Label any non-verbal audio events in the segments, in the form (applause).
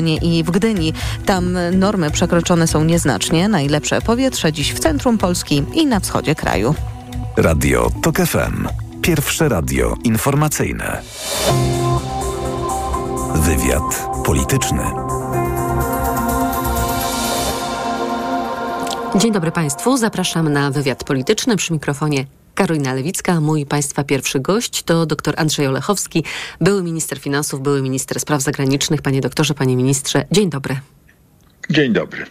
i w Gdyni. Tam normy przekroczone są nieznacznie. Najlepsze powietrze dziś w centrum Polski i na wschodzie kraju. Radio TOK FM. Pierwsze radio informacyjne. Wywiad polityczny. Dzień dobry Państwu. Zapraszam na wywiad polityczny przy mikrofonie Karolina Lewicka. Mój Państwa pierwszy gość to dr Andrzej Olechowski, były minister finansów, były minister spraw zagranicznych. Panie doktorze, panie ministrze, dzień dobry. Dzień dobry.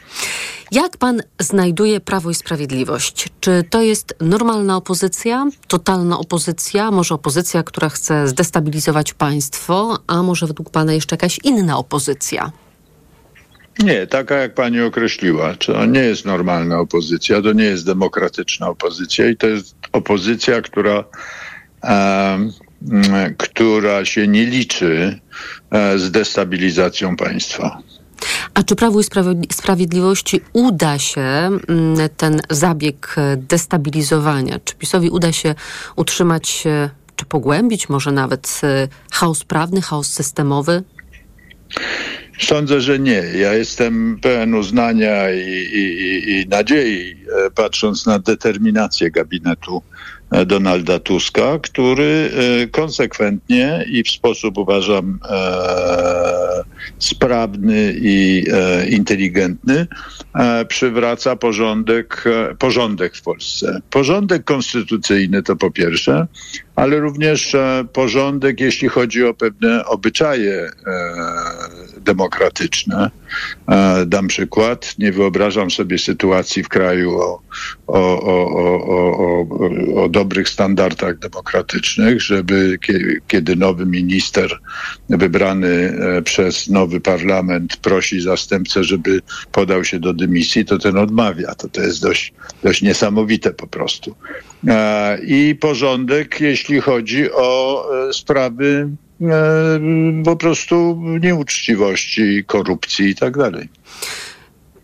Jak pan znajduje Prawo i Sprawiedliwość? Czy to jest normalna opozycja, totalna opozycja, może opozycja, która chce zdestabilizować państwo, a może według pana jeszcze jakaś inna opozycja? Nie, taka jak pani określiła. To nie jest normalna opozycja, to nie jest demokratyczna opozycja i to jest opozycja, która, e, która się nie liczy e, z destabilizacją państwa. A czy Prawu i Sprawiedliwości uda się mm, ten zabieg destabilizowania? Czy PiSowi uda się utrzymać, czy pogłębić może nawet e, chaos prawny, chaos systemowy? Sądzę, że nie. Ja jestem pełen uznania i, i, i nadziei, e, patrząc na determinację gabinetu Donalda Tuska, który e, konsekwentnie i w sposób uważam sprawny i inteligentny przywraca porządek, porządek w Polsce. Porządek konstytucyjny to po pierwsze, ale również porządek, jeśli chodzi o pewne obyczaje demokratyczne. E, dam przykład. Nie wyobrażam sobie sytuacji w kraju o, o, o, o, dobrych standardach demokratycznych, żeby kiedy nowy minister wybrany e, przez nowy parlament prosi zastępcę, żeby podał się do dymisji, to ten odmawia. To, to jest dość, dość niesamowite po prostu. E, I porządek, jeśli chodzi o sprawy po prostu nieuczciwości, korupcji i tak dalej.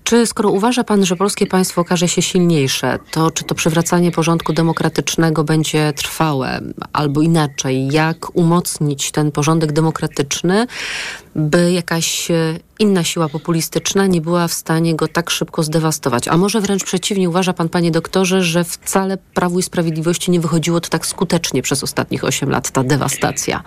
Czy skoro uważa pan, że polskie państwo okaże się silniejsze, to czy to przywracanie porządku demokratycznego będzie trwałe? Albo inaczej, jak umocnić ten porządek demokratyczny, by jakaś e, inna siła populistyczna nie była w stanie go tak szybko zdewastować? A może wręcz przeciwnie, uważa pan, panie doktorze, że wcale Prawu i Sprawiedliwości nie wychodziło to tak skutecznie przez ostatnich 8 lat, ta dewastacja?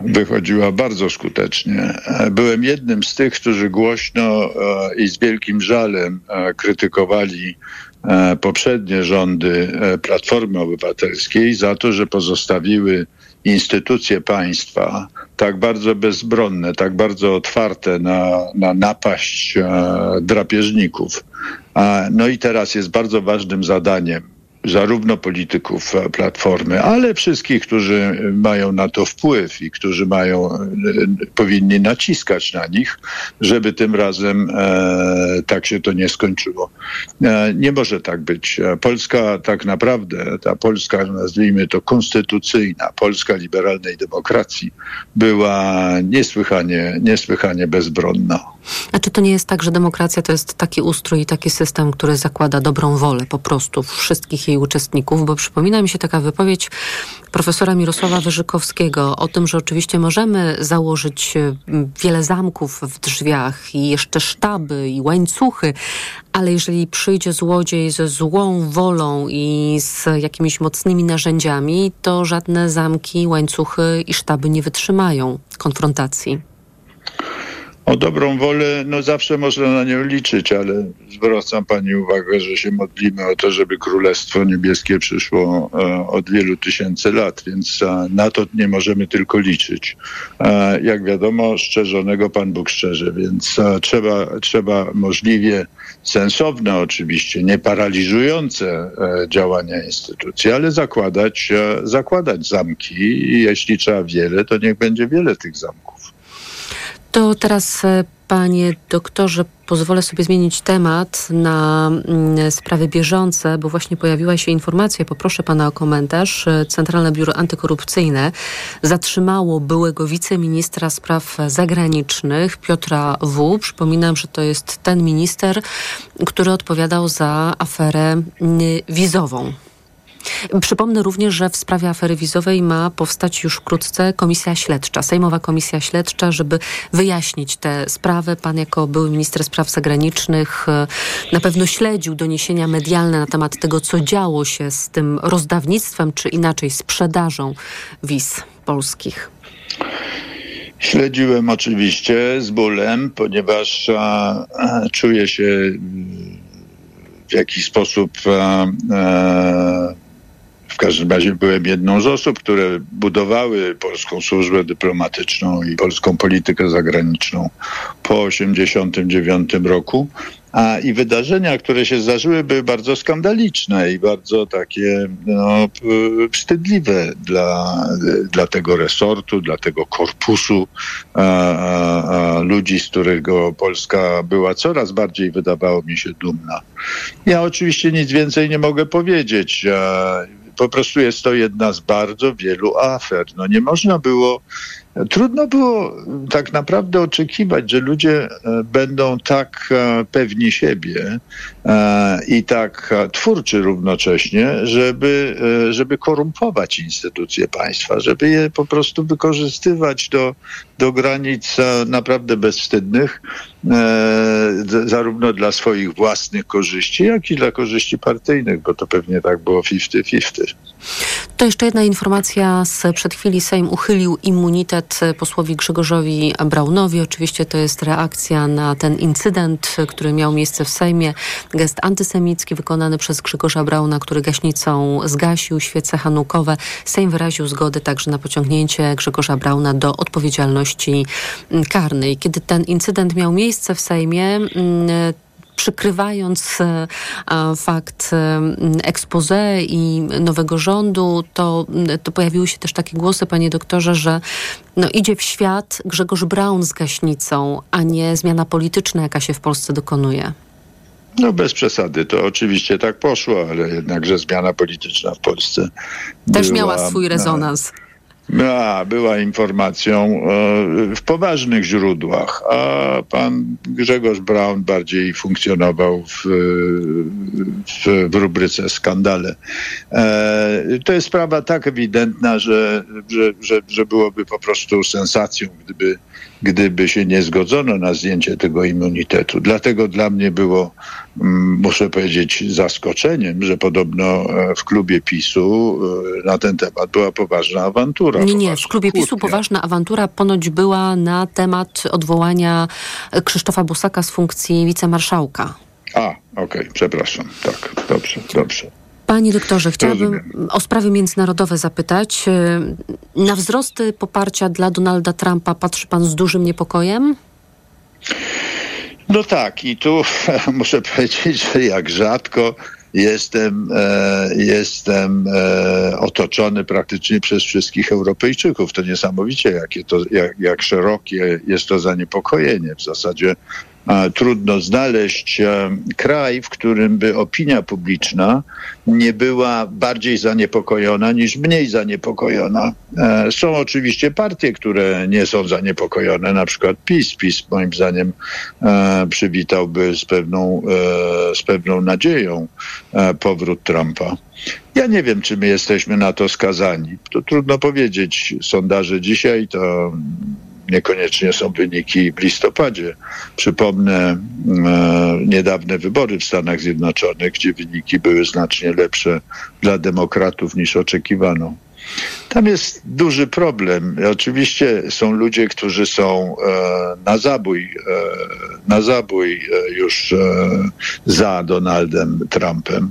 Wychodziła bardzo skutecznie. Byłem jednym z tych, którzy głośno e, i z wielkim żalem e, krytykowali e, poprzednie rządy Platformy Obywatelskiej za to, że pozostawiły instytucje państwa tak bardzo bezbronne, tak bardzo otwarte na, na napaść drapieżników. No i teraz jest bardzo ważnym zadaniem zarówno polityków e, Platformy, ale wszystkich, którzy mają na to wpływ i którzy mają, e, powinni naciskać na nich, żeby tym razem e, tak się to nie skończyło. E, nie może tak być. Polska tak naprawdę, ta Polska, nazwijmy to konstytucyjna, Polska liberalnej demokracji, była niesłychanie, niesłychanie bezbronna. A czy to nie jest tak, że demokracja to jest taki ustrój i taki system, który zakłada dobrą wolę po prostu wszystkich jej uczestników? Bo przypomina mi się taka wypowiedź profesora Mirosława Wyżykowskiego o tym, że oczywiście możemy założyć mm, wiele zamków w drzwiach i jeszcze sztaby i łańcuchy, ale jeżeli przyjdzie złodziej ze złą wolą i z jakimiś mocnymi narzędziami, to żadne zamki, łańcuchy i sztaby nie wytrzymają konfrontacji. O dobrą wolę, no zawsze można na nią liczyć, ale zwracam pani uwagę, że się modlimy o to, żeby Królestwo Niebieskie przyszło e, od wielu tysięcy lat, więc e, na to nie możemy tylko liczyć. E, jak wiadomo, szczerzonego Pan Bóg szczerze, więc trzeba, trzeba możliwie sensowne oczywiście, nie paraliżujące działania instytucji, ale zakładać, zakładać zamki i jeśli trzeba wiele, to niech będzie wiele tych zamków. To teraz, e, panie doktorze, pozwolę sobie zmienić temat na mm, sprawy bieżące, bo właśnie pojawiła się informacja, poproszę pana o komentarz. E, Centralne Biuro Antykorupcyjne zatrzymało byłego wiceministra spraw zagranicznych Piotra W. Przypominam, że to jest ten minister, który odpowiadał za aferę mm, wizową. Przypomnę również, że w sprawie afery wizowej ma powstać już wkrótce komisja śledcza, Sejmowa Komisja Śledcza, żeby wyjaśnić te sprawy. Pan jako były minister spraw zagranicznych e, na pewno śledził doniesienia medialne na temat tego, co działo się z tym rozdawnictwem, czy inaczej sprzedażą wiz polskich. Śledziłem oczywiście z bólem, ponieważ a, a, czuję się w jakiś sposób a, każdym razie byłem jedną z osób, które budowały polską służbę dyplomatyczną i polską politykę zagraniczną po 1989 roku. A i wydarzenia, które się zdarzyły, były bardzo skandaliczne i bardzo takie no, wstydliwe dla, dla tego resortu, dla tego korpusu a, a, ludzi, z którego Polska była coraz bardziej, wydawało mi się, dumna. Ja oczywiście nic więcej nie mogę powiedzieć. Po prostu jest to jedna z bardzo wielu afer. No nie można było Trudno było tak naprawdę oczekiwać, że ludzie e, będą tak e, pewni siebie e, i tak twórczy równocześnie, żeby, żeby korumpować instytucje państwa, żeby je po prostu wykorzystywać do, do granic naprawdę bezwstydnych, zarówno dla swoich własnych korzyści, jak i dla korzyści partyjnych, bo to pewnie tak było 50-50. To jeszcze jedna informacja z przed chwili. Sejm uchylił immunitet posłowi Grzegorzowi Braunowi. Oczywiście to jest reakcja na ten incydent, który miał miejsce w Sejmie. Gest antysemicki wykonany przez Grzegorza Brauna, który gaśnicą zgasił świece hanukowe. Sejm wyraził zgodę także na pociągnięcie Grzegorza Brauna do odpowiedzialności karnej. Kiedy ten incydent miał miejsce w Sejmie, mm, przykrywając e, fakt e, expose i nowego rządu, to, to pojawiły się też takie głosy, panie doktorze, że no, idzie w świat Grzegorz Braun z gaśnicą, a nie zmiana polityczna, jaka się w Polsce dokonuje. No bez przesady, to oczywiście tak poszło, ale jednakże zmiana polityczna w Polsce też była, miała swój rezonans. A, była informacją e, w poważnych źródłach, a pan Grzegorz Braun bardziej funkcjonował w, w, w rubryce skandale. E, to jest sprawa tak ewidentna, że, że, że, że byłoby po prostu sensacją, gdyby gdyby się nie zgodzono na zdjęcie tego immunitetu. Dlatego dla mnie było, mm, muszę powiedzieć, zaskoczeniem, że podobno e, w klubie PiSu e, na ten temat była poważna awantura. Nie, nie, w klubie PiSu poważna awantura ponoć była na temat odwołania Krzysztofa Busaka z funkcji wicemarszałka. A, okej, okay, przepraszam. Tak, dobrze, dobrze. Panie doktorze, chciałabym o sprawy międzynarodowe zapytać. E, na wzrosty poparcia dla Donalda Trumpa patrzy pan z dużym niepokojem? No tak, i tu (laughs) muszę powiedzieć, że jak rzadko jestem, e, jestem e, otoczony praktycznie przez wszystkich Europejczyków. To niesamowicie, jakie to, jak, jak szerokie jest to zaniepokojenie. W zasadzie trudno znaleźć e, kraj, w którym by opinia publiczna nie była bardziej zaniepokojona niż mniej zaniepokojona. E, są oczywiście partie, które nie są zaniepokojone, na przykład PiS. PiS moim zdaniem e, przywitałby z pewną, z pewną nadzieją powrót Trumpa. Ja nie wiem, czy my jesteśmy na to skazani. To trudno powiedzieć. Sondaże dzisiaj to niekoniecznie są wyniki w listopadzie. Przypomnę e, niedawne wybory w Stanach Zjednoczonych, gdzie wyniki były znacznie lepsze dla demokratów niż oczekiwano. Tam jest duży problem. Oczywiście są ludzie, którzy są e, na zabój, e, na zabój już za Donaldem Trumpem,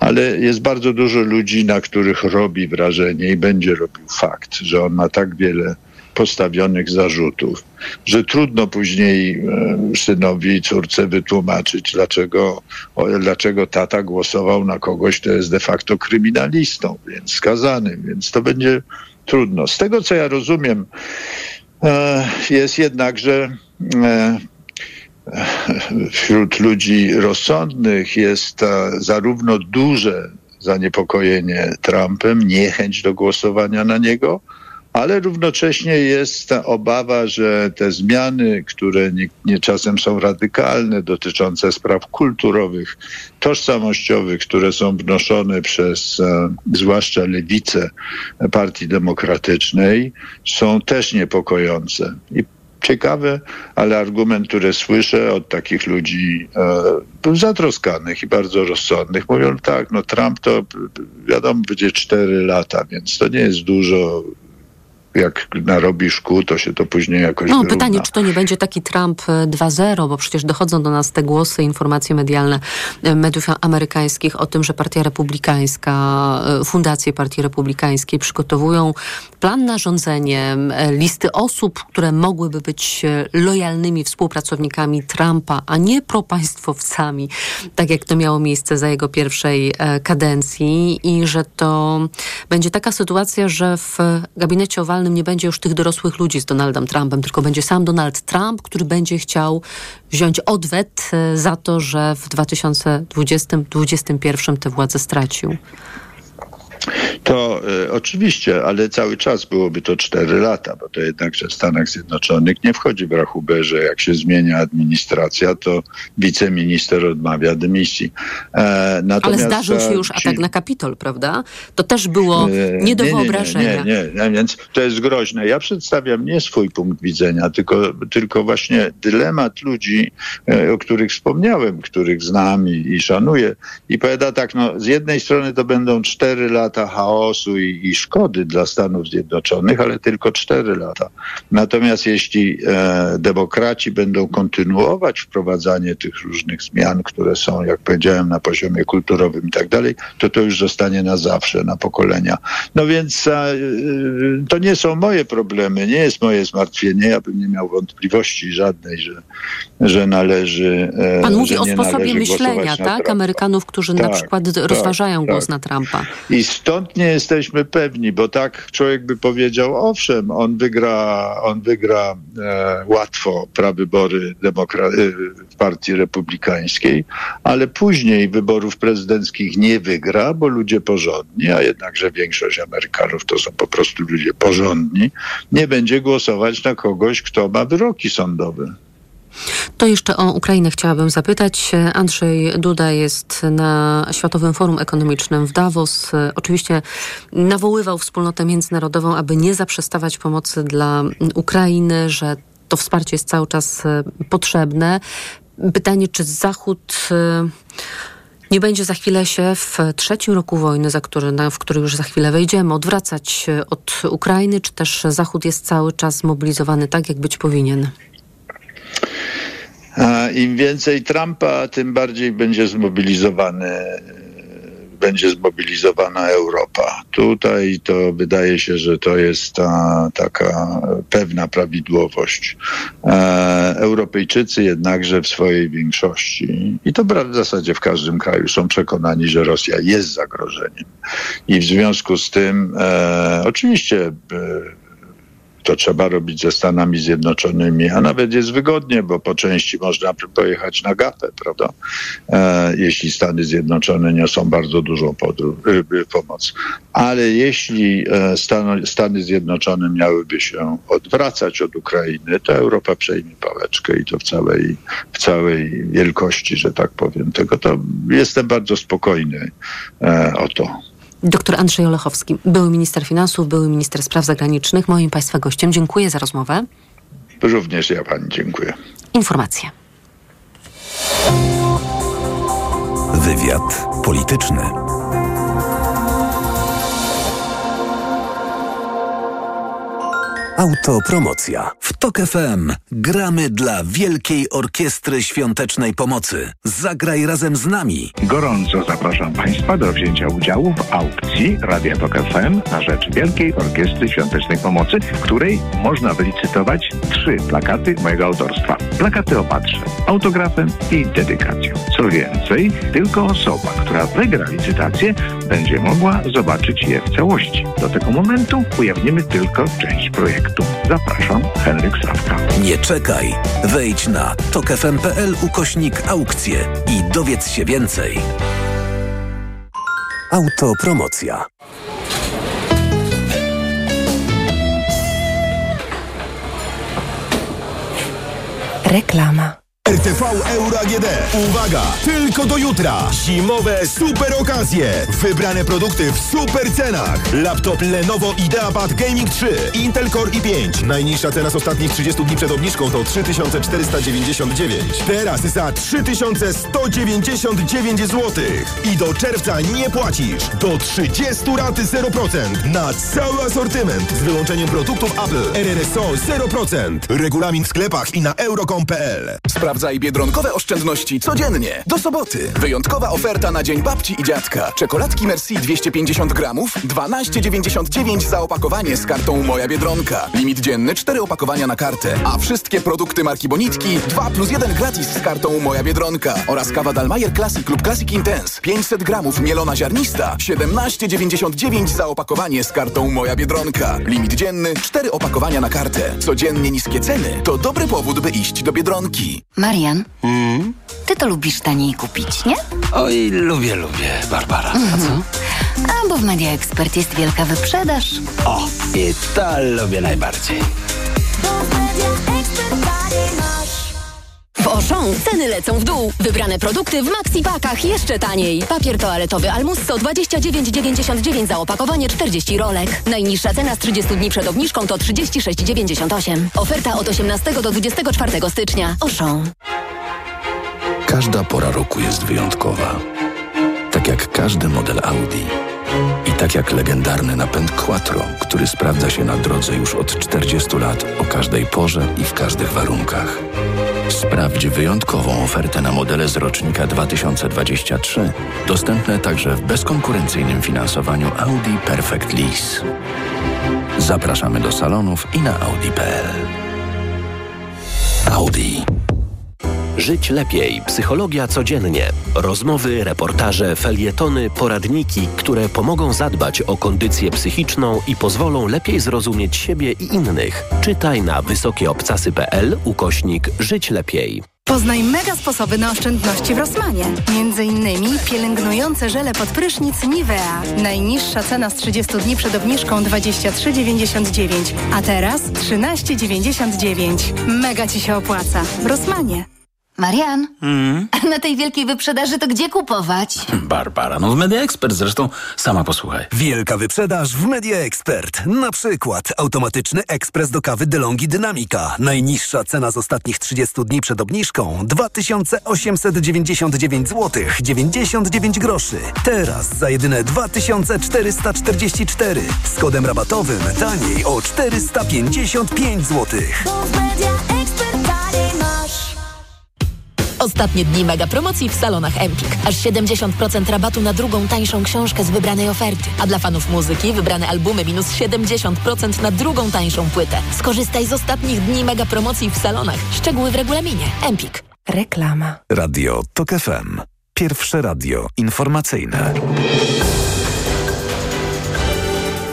ale jest bardzo dużo ludzi, na których robi wrażenie i będzie robił fakt, że on ma tak wiele postawionych zarzutów, że trudno później e, synowi i córce wytłumaczyć, dlaczego, dlaczego tata głosował na kogoś, kto jest de facto kryminalistą, więc skazanym, więc to będzie trudno. Z tego, co ja rozumiem, e, jest jednak, że e, wśród ludzi rozsądnych jest zarówno duże zaniepokojenie Trumpem, niechęć do głosowania na niego, ale równocześnie jest ta obawa, że te zmiany, które nie, nie, czasem są radykalne, dotyczące spraw kulturowych, tożsamościowych, które są wnoszone przez e, zwłaszcza lewicę Partii Demokratycznej, są też niepokojące. I ciekawe, ale argument, który słyszę od takich ludzi e, zatroskanych i bardzo rozsądnych, mówią tak, no Trump to wiadomo będzie cztery lata, więc to nie jest dużo jak narobi szkół, to się to później jakoś No wyrówna. pytanie, czy to nie będzie taki Trump 2.0, bo przecież dochodzą do nas te głosy, informacje medialne e, mediów amerykańskich o tym, że Partia Republikańska, e, fundacje Partii Republikańskiej przygotowują plan na rządzenie, e, listy osób, które mogłyby być lojalnymi współpracownikami Trumpa, a nie propaństwowcami, tak jak to miało miejsce za jego pierwszej kadencji i że to będzie taka sytuacja, że w gabinecie owalnym nie będzie już tych dorosłych ludzi z Donaldem Trumpem, tylko będzie sam Donald Trump, który będzie chciał wziąć odwet e, za to, że w 2020-2021 tę władzę stracił. To y, oczywiście, ale cały czas byłoby to 4 lata, bo to jednakże w Stanach Zjednoczonych nie wchodzi w rachubę, że jak się zmienia administracja, to wiceminister odmawia dymisji. E, ale zdarzył się już ci... atak na Kapitol, prawda? To też było e, nie do nie, wyobrażenia. Nie, nie, nie, więc to jest groźne. Ja przedstawiam nie swój punkt widzenia, tylko, tylko właśnie dylemat ludzi, e, o których wspomniałem, których znam i, i szanuję. I powiada tak, no z jednej strony to będą 4 lata chaosu i, i szkody dla Stanów Zjednoczonych, ale tylko cztery lata. Natomiast jeśli e, demokraci będą kontynuować wprowadzanie tych różnych zmian, które są, jak powiedziałem, na poziomie kulturowym i tak dalej, to to już zostanie na zawsze, na pokolenia. No więc e, to nie są moje problemy, nie jest moje zmartwienie. Ja bym nie miał wątpliwości żadnej, że, że należy. E, Pan mówi o sposobie myślenia, tak? Amerykanów, którzy tak, na przykład tak, rozważają tak, głos na Trumpa. I stąd nie jesteśmy pewni, bo tak człowiek by powiedział, owszem, on wygra, on wygra e, łatwo prawybory demokra- e, w partii republikańskiej, ale później wyborów prezydenckich nie wygra, bo ludzie porządni, a jednakże większość Amerykanów to są po prostu ludzie porządni, nie będzie głosować na kogoś, kto ma wyroki sądowe. To jeszcze o Ukrainę chciałabym zapytać. Andrzej Duda jest na Światowym Forum Ekonomicznym w Davos. Oczywiście nawoływał wspólnotę międzynarodową, aby nie zaprzestawać pomocy dla Ukrainy, że to wsparcie jest cały czas e, potrzebne. Pytanie, czy Zachód e, nie będzie za chwilę się w trzecim roku wojny, za który, w który już za chwilę wejdziemy, odwracać od Ukrainy, czy też Zachód jest cały czas zmobilizowany tak, jak być powinien? Im więcej Trumpa, tym bardziej będzie zmobilizowany będzie zmobilizowana Europa. Tutaj to wydaje się, że to jest ta taka pewna prawidłowość. E, Europejczycy jednakże w swojej większości, i to w zasadzie w każdym kraju, są przekonani, że Rosja jest zagrożeniem. I w związku z tym, e, oczywiście, e, to trzeba robić ze Stanami Zjednoczonymi, a nawet jest wygodnie, bo po części można pojechać na gapę, prawda? E, jeśli Stany Zjednoczone niosą bardzo dużą y, pomoc. Ale jeśli e, Stan Stany Zjednoczone miałyby się odwracać od Ukrainy, to Europa przejmie pałeczkę i to w całej, w całej wielkości, że tak powiem. Tego to jestem bardzo spokojny e, o to. Doktor Andrzej Olechowski, były minister finansów, były minister spraw zagranicznych, moim Państwa gościem. Dziękuję za rozmowę. Również ja Pani dziękuję. Informacje. Wywiad polityczny. Autopromocja. W TOK FM gramy dla Wielkiej Orkiestry Świątecznej Pomocy. Zagraj razem z nami. Gorąco zapraszam Państwa do wzięcia udziału w aukcji Radia TOK FM na rzecz Wielkiej Orkiestry Świątecznej Pomocy, w której można wylicytować trzy plakaty mojego autorstwa. Plakaty opatrzę autografem i dedykacją. Co więcej, tylko osoba, która wygra licytację, będzie mogła zobaczyć je w całości. Do tego momentu ujawnimy tylko część projektu projektu. Zapraszam, Henryk Sawka. Nie czekaj. Wejdź na tokefm.pl ukośnik aukcje i dowiedz się więcej. Autopromocja. Reklama. RTV Euro AGD. Uwaga! Tylko do jutra. Zimowe super okazje. Wybrane produkty w super cenach. Laptop Lenovo IdeaPad Gaming 3. Intel Core i5. Najniższa cena z ostatnich 30 dni przed obniżką to 3499. Teraz za 3199 zł. I do czerwca nie płacisz. Do 30 raty 0%. Na cały asortyment. Z wyłączeniem produktów Apple. RRSO 0%. Regulamin w sklepach i na euro.com.pl. Sprawdzaj biedronkowe oszczędności codziennie. Do soboty. Wyjątkowa oferta na Dzień Babci i Dziadka. Czekoladki Merci 250 gramów, 12,99 za opakowanie z kartą Moja Biedronka. Limit dzienny 4 opakowania na kartę. A wszystkie produkty marki Bonitki 2 plus 1 gratis z kartą Moja Biedronka. Oraz kawa Dalmayer Classic lub Classic Intense 500 gramów mielona ziarnista 17,99 za opakowanie z kartą Moja Biedronka. Limit dzienny 4 opakowania na kartę. Codziennie niskie ceny to dobry powód, by iść do Biedronki. Marian, ty to lubisz taniej kupić, nie? Oj, lubię, lubię, Barbara. A co? A bo w Media Expert jest wielka wyprzedaż. O, i to lubię najbardziej. Auchan ceny lecą w dół. Wybrane produkty w maxi pakach jeszcze taniej. Papier toaletowy Almusso 29,99 za opakowanie 40 rolek. Najniższa cena z 30 dni przed obniżką to 36,98. Oferta od 18 do 24 stycznia. Auchan. Każda pora roku jest wyjątkowa. Tak jak każdy model Audi. I tak jak legendarny napęd Quattro, który sprawdza się na drodze już od 40 lat o każdej porze i w każdych warunkach. Sprawdź wyjątkową ofertę na modele z rocznika 2023, dostępne także w bezkonkurencyjnym finansowaniu Audi Perfect Lease. Zapraszamy do salonów i na audi.pl. Audi. Żyć lepiej. Psychologia codziennie. Rozmowy, reportaże, felietony, poradniki, które pomogą zadbać o kondycję psychiczną i pozwolą lepiej zrozumieć siebie i innych. Czytaj na wysokieobcasy.pl ukośnik Żyć lepiej. Poznaj mega sposoby na oszczędności w Rosmanie. Między innymi pielęgnujące żele pod prysznic Nivea. Najniższa cena z 30 dni przed obniżką 23,99, a teraz 13,99. Mega Ci się opłaca. Rosmanie. Marian, a na tej wielkiej wyprzedaży to gdzie kupować? Barbara, no w Media Expert zresztą sama posłuchaj. Wielka wyprzedaż w Media Expert. Na przykład automatyczny ekspres do kawy DeLonghi Dynamika. Najniższa cena z ostatnich 30 dni przed obniżką 2899 zł 99 groszy. Teraz za jedyne 2444 z kodem rabatowym taniej o 455 zł. Ostatnie dni mega promocji w salonach Empik. Aż 70% rabatu na drugą tańszą książkę z wybranej oferty. A dla fanów muzyki wybrane albumy minus 70% na drugą tańszą płytę. Skorzystaj z ostatnich dni mega promocji w salonach. Szczegóły w regulaminie. Empik. Reklama. Radio TOK FM. Pierwsze radio informacyjne.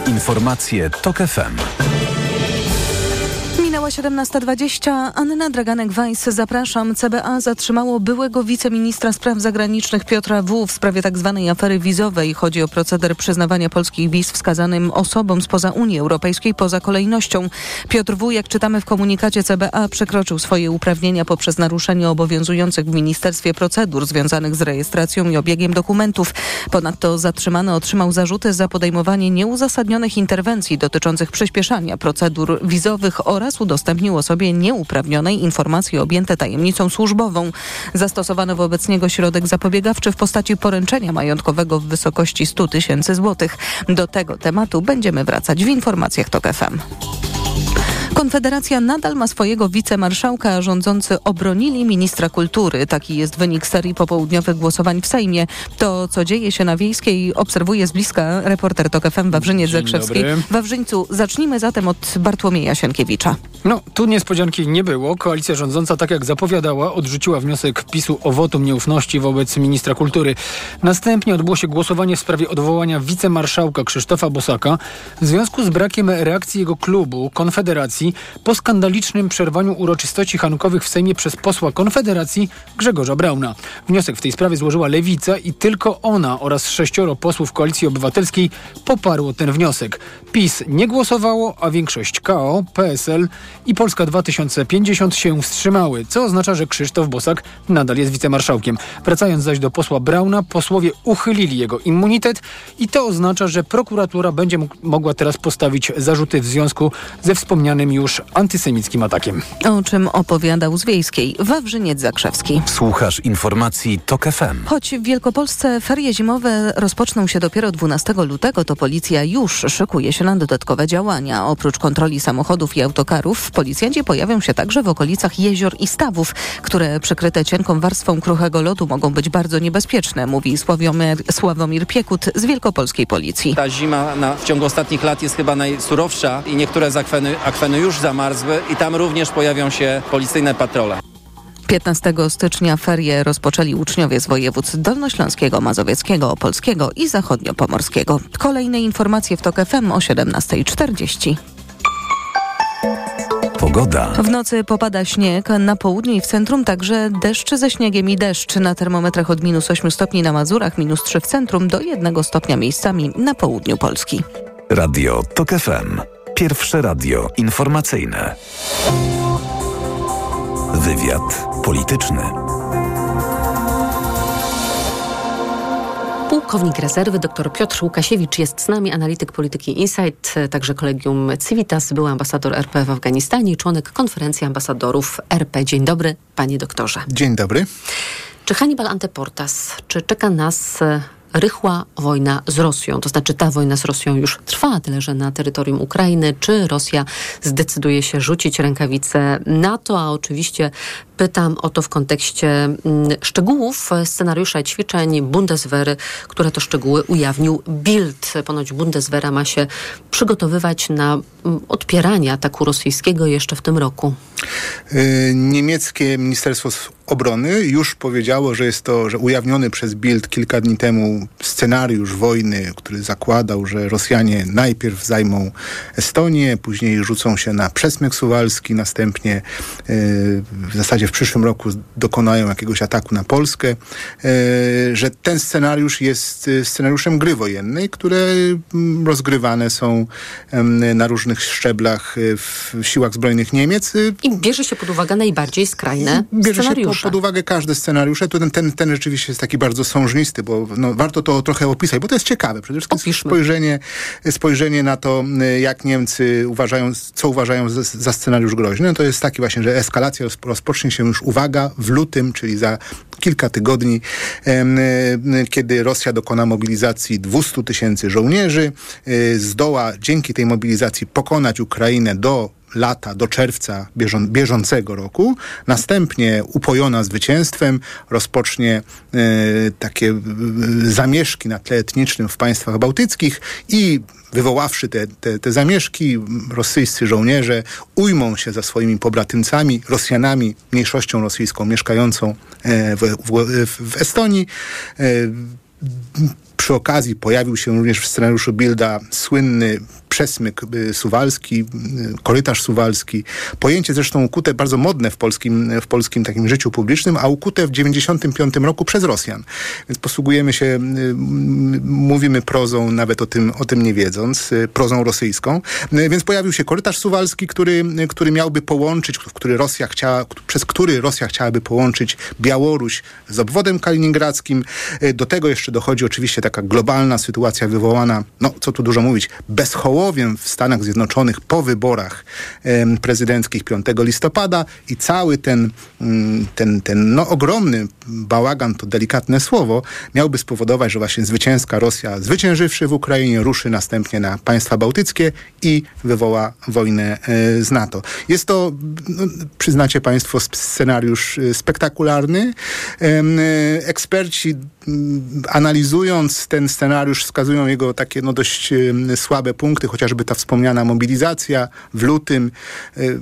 Informacje TOK FM. Minęła 17.20. Anna Draganek-Weiss, zapraszam. CBA zatrzymało byłego wiceministra spraw zagranicznych Piotra W. w sprawie tzw. Tak afery wizowej. Chodzi o proceder przyznawania polskich wiz wskazanym osobom spoza Unii Europejskiej poza kolejnością. Piotr W., jak czytamy w komunikacie CBA, przekroczył swoje uprawnienia poprzez naruszenie obowiązujących w ministerstwie procedur związanych z rejestracją i obiegiem dokumentów. Ponadto zatrzymany otrzymał zarzuty za podejmowanie nieuzasadnionych interwencji dotyczących przyspieszania procedur wizowych oraz udostępnił osobie nieuprawnionej informacje objęte tajemnicą służbową. Zastosowano wobec niego środek zapobiegawczy w postaci poręczenia majątkowego w wysokości 100 tysięcy złotych. Do tego tematu będziemy wracać w informacjach TOK FM. Konfederacja nadal ma swojego wicemarszałka, a rządzący obronili ministra kultury. Taki jest wynik serii popołudniowych głosowań w Sejmie. To, co dzieje się na Wiejskiej, obserwuje z bliska reporter TOK FM Wawrzyniec Zakrzewski. Wawrzyńcu, zacznijmy zatem od Bartłomieja Sienkiewicza. No, tu niespodzianki nie było. Koalicja rządząca, tak jak zapowiadała, odrzuciła wniosek PiSu o wotum nieufności wobec ministra kultury. Następnie odbyło się głosowanie w sprawie odwołania wicemarszałka Krzysztofa Bosaka w związku z brakiem reakcji jego klubu, Konfederacji, Po skandalicznym przerwaniu uroczystości hanukowych w Sejmie przez posła Konfederacji Grzegorza Brauna. Wniosek w tej sprawie złożyła Lewica i tylko ona oraz sześcioro posłów Koalicji Obywatelskiej poparło ten wniosek. PiS nie głosowało, a większość KO, PSL i Polska 2050 się wstrzymały, co oznacza, że Krzysztof Bosak nadal jest wicemarszałkiem. Wracając zaś do posła Brauna, posłowie uchylili jego immunitet i to oznacza, że prokuratura będzie mogła teraz postawić zarzuty w związku ze wspomnianym już antysemickim atakiem. O czym opowiadał z Wiejskiej Wawrzyniec Zakrzewski. Słuchasz informacji TOK FM. Choć w Wielkopolsce ferie zimowe rozpoczną się dopiero 12 lutego, to policja już szykuje się na dodatkowe działania. Oprócz kontroli samochodów i autokarów, policjanci pojawią się także w okolicach jezior i stawów, które przykryte cienką warstwą kruchego lodu mogą być bardzo niebezpieczne, mówi Sławomir, Sławomir Piekut z Wielkopolskiej Policji. Ta zima na, w ciągu ostatnich lat jest chyba najsurowsza i niektóre z akweny, akweny już zamarzły i tam również pojawią się policyjne patrole. 15 stycznia ferie rozpoczęli uczniowie z województw dolnośląskiego, mazowieckiego, opolskiego i zachodniopomorskiego. Kolejne informacje w TOK FM o 17.40. Pogoda. W nocy popada śnieg, na południu i w centrum także deszcz ze śniegiem i deszcz. Na termometrach od minus 8 stopni na Mazurach, minus 3 w centrum, do 1 stopnia miejscami na południu Polski. Radio TOK FM. Pierwsze radio informacyjne. Wywiad polityczny. Pułkownik rezerwy dr Piotr Łukasiewicz jest z nami, analityk polityki Insight, także kolegium Civitas, był ambasador RP w Afganistanie i członek konferencji ambasadorów RP. Dzień dobry, panie doktorze. Dzień dobry. Czy Hannibal Anteportas, czy czeka nas rychła wojna z Rosją. To znaczy ta wojna z Rosją już trwa, tyle że na terytorium Ukrainy. Czy Rosja zdecyduje się rzucić rękawice NATO? A oczywiście pytam o to w kontekście mm, szczegółów scenariusza ćwiczeń Bundeswehry, które to szczegóły ujawnił Bild. Ponoć Bundeswehra ma się przygotowywać na mm, odpieranie ataku rosyjskiego jeszcze w tym roku. Y, niemieckie Ministerstwo Obrony już powiedziało, że jest to, że ujawniony przez Bild kilka dni temu scenariusz wojny, który zakładał, że Rosjanie najpierw zajmą Estonię, później rzucą się na przesmyk suwalski, następnie y, w zasadzie w przyszłym roku dokonają jakiegoś ataku na Polskę, y, że ten scenariusz jest scenariuszem gry wojennej, które mm, rozgrywane są na różnych szczeblach w siłach zbrojnych Niemiec. I bierze się pod uwagę najbardziej skrajne bierze scenariusze. się pod, pod uwagę każde scenariusze. To ten, ten, ten rzeczywiście jest taki bardzo sążnisty, bo no, warto to trochę opisać, bo to jest ciekawe. Przede wszystkim spojrzenie, spojrzenie na to, jak Niemcy uważają, co uważają za, za scenariusz groźny. No, to jest taki właśnie, że eskalacja rozpocznie się już, uwaga, w lutym, czyli za kilka tygodni, kiedy Rosja dokona mobilizacji 200 tysięcy żołnierzy, e, zdoła dzięki tej mobilizacji pokonać Ukrainę do lata, do czerwca bieżą, bieżącego roku. Następnie upojona zwycięstwem rozpocznie e, takie e, zamieszki na tle etnicznym w państwach bałtyckich i wywoławszy te, te, te zamieszki, rosyjscy żołnierze ujmą się za swoimi pobratymcami, Rosjanami, mniejszością rosyjską mieszkającą e, w, w, w Estonii. Przy okazji pojawił się również w scenariuszu Bilda słynny przesmyk y, suwalski, y, korytarz suwalski. Pojęcie zresztą ukute, bardzo modne w polskim, w polskim takim życiu publicznym, a ukute w 95 roku przez Rosjan. Więc posługujemy się, y, mówimy prozą, nawet o tym, o tym nie wiedząc, prozą rosyjską. Więc pojawił się korytarz suwalski, który, który miałby połączyć, który Rosja chciała, przez który Rosja chciałaby połączyć Białoruś z obwodem kaliningradzkim. Do tego jeszcze dochodzi oczywiście taka globalna sytuacja wywołana, no co tu dużo mówić, bezhołowiem w Stanach Zjednoczonych po wyborach em, prezydenckich 5 listopada i cały ten, mm, ten, ten no, ogromny bałagan, to delikatne słowo, miałby spowodować, że właśnie zwycięska Rosja, zwyciężywszy w Ukrainie, ruszy następnie na państwa bałtyckie i wywoła wojnę e, z NATO. Jest to, no, przyznacie państwo, scenariusz e, spektakularny. E, eksperci analizując ten scenariusz wskazują jego takie no, dość słabe punkty, chociażby ta wspomniana mobilizacja w lutym, y,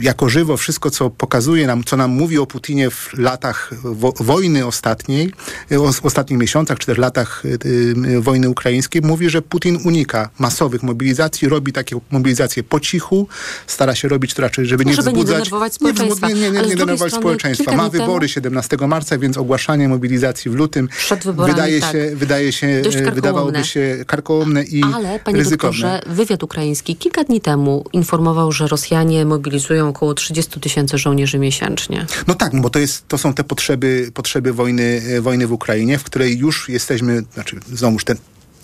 jako żywo wszystko, co pokazuje nam, co nam mówi o Putinie w latach wo wojny ostatniej, y, o ostatnich miesiącach, czy też latach y, wojny ukraińskiej, mówi, że Putin unika masowych mobilizacji, robi takie mobilizacje po cichu, stara się robić to raczej, żeby nie żeby wzbudzać... nie denerwować społeczeństwa. Nie, nie, nie, nie, nie denerwować społeczeństwa. Ma wybory temu... 17 marca, więc ogłaszanie mobilizacji w lutym wyborami, wydaje tak. się, wydaje się wydawałoby się karkołomne i Ale, panie ryzykowne. doktorze, wywiad ukraiński kilka dni temu informował, że Rosjanie mobilizują około 30 tysięcy żołnierzy miesięcznie. No tak, bo to, jest, to są te potrzeby, potrzeby wojny, wojny w Ukrainie, w której już jesteśmy, znaczy znowuż ten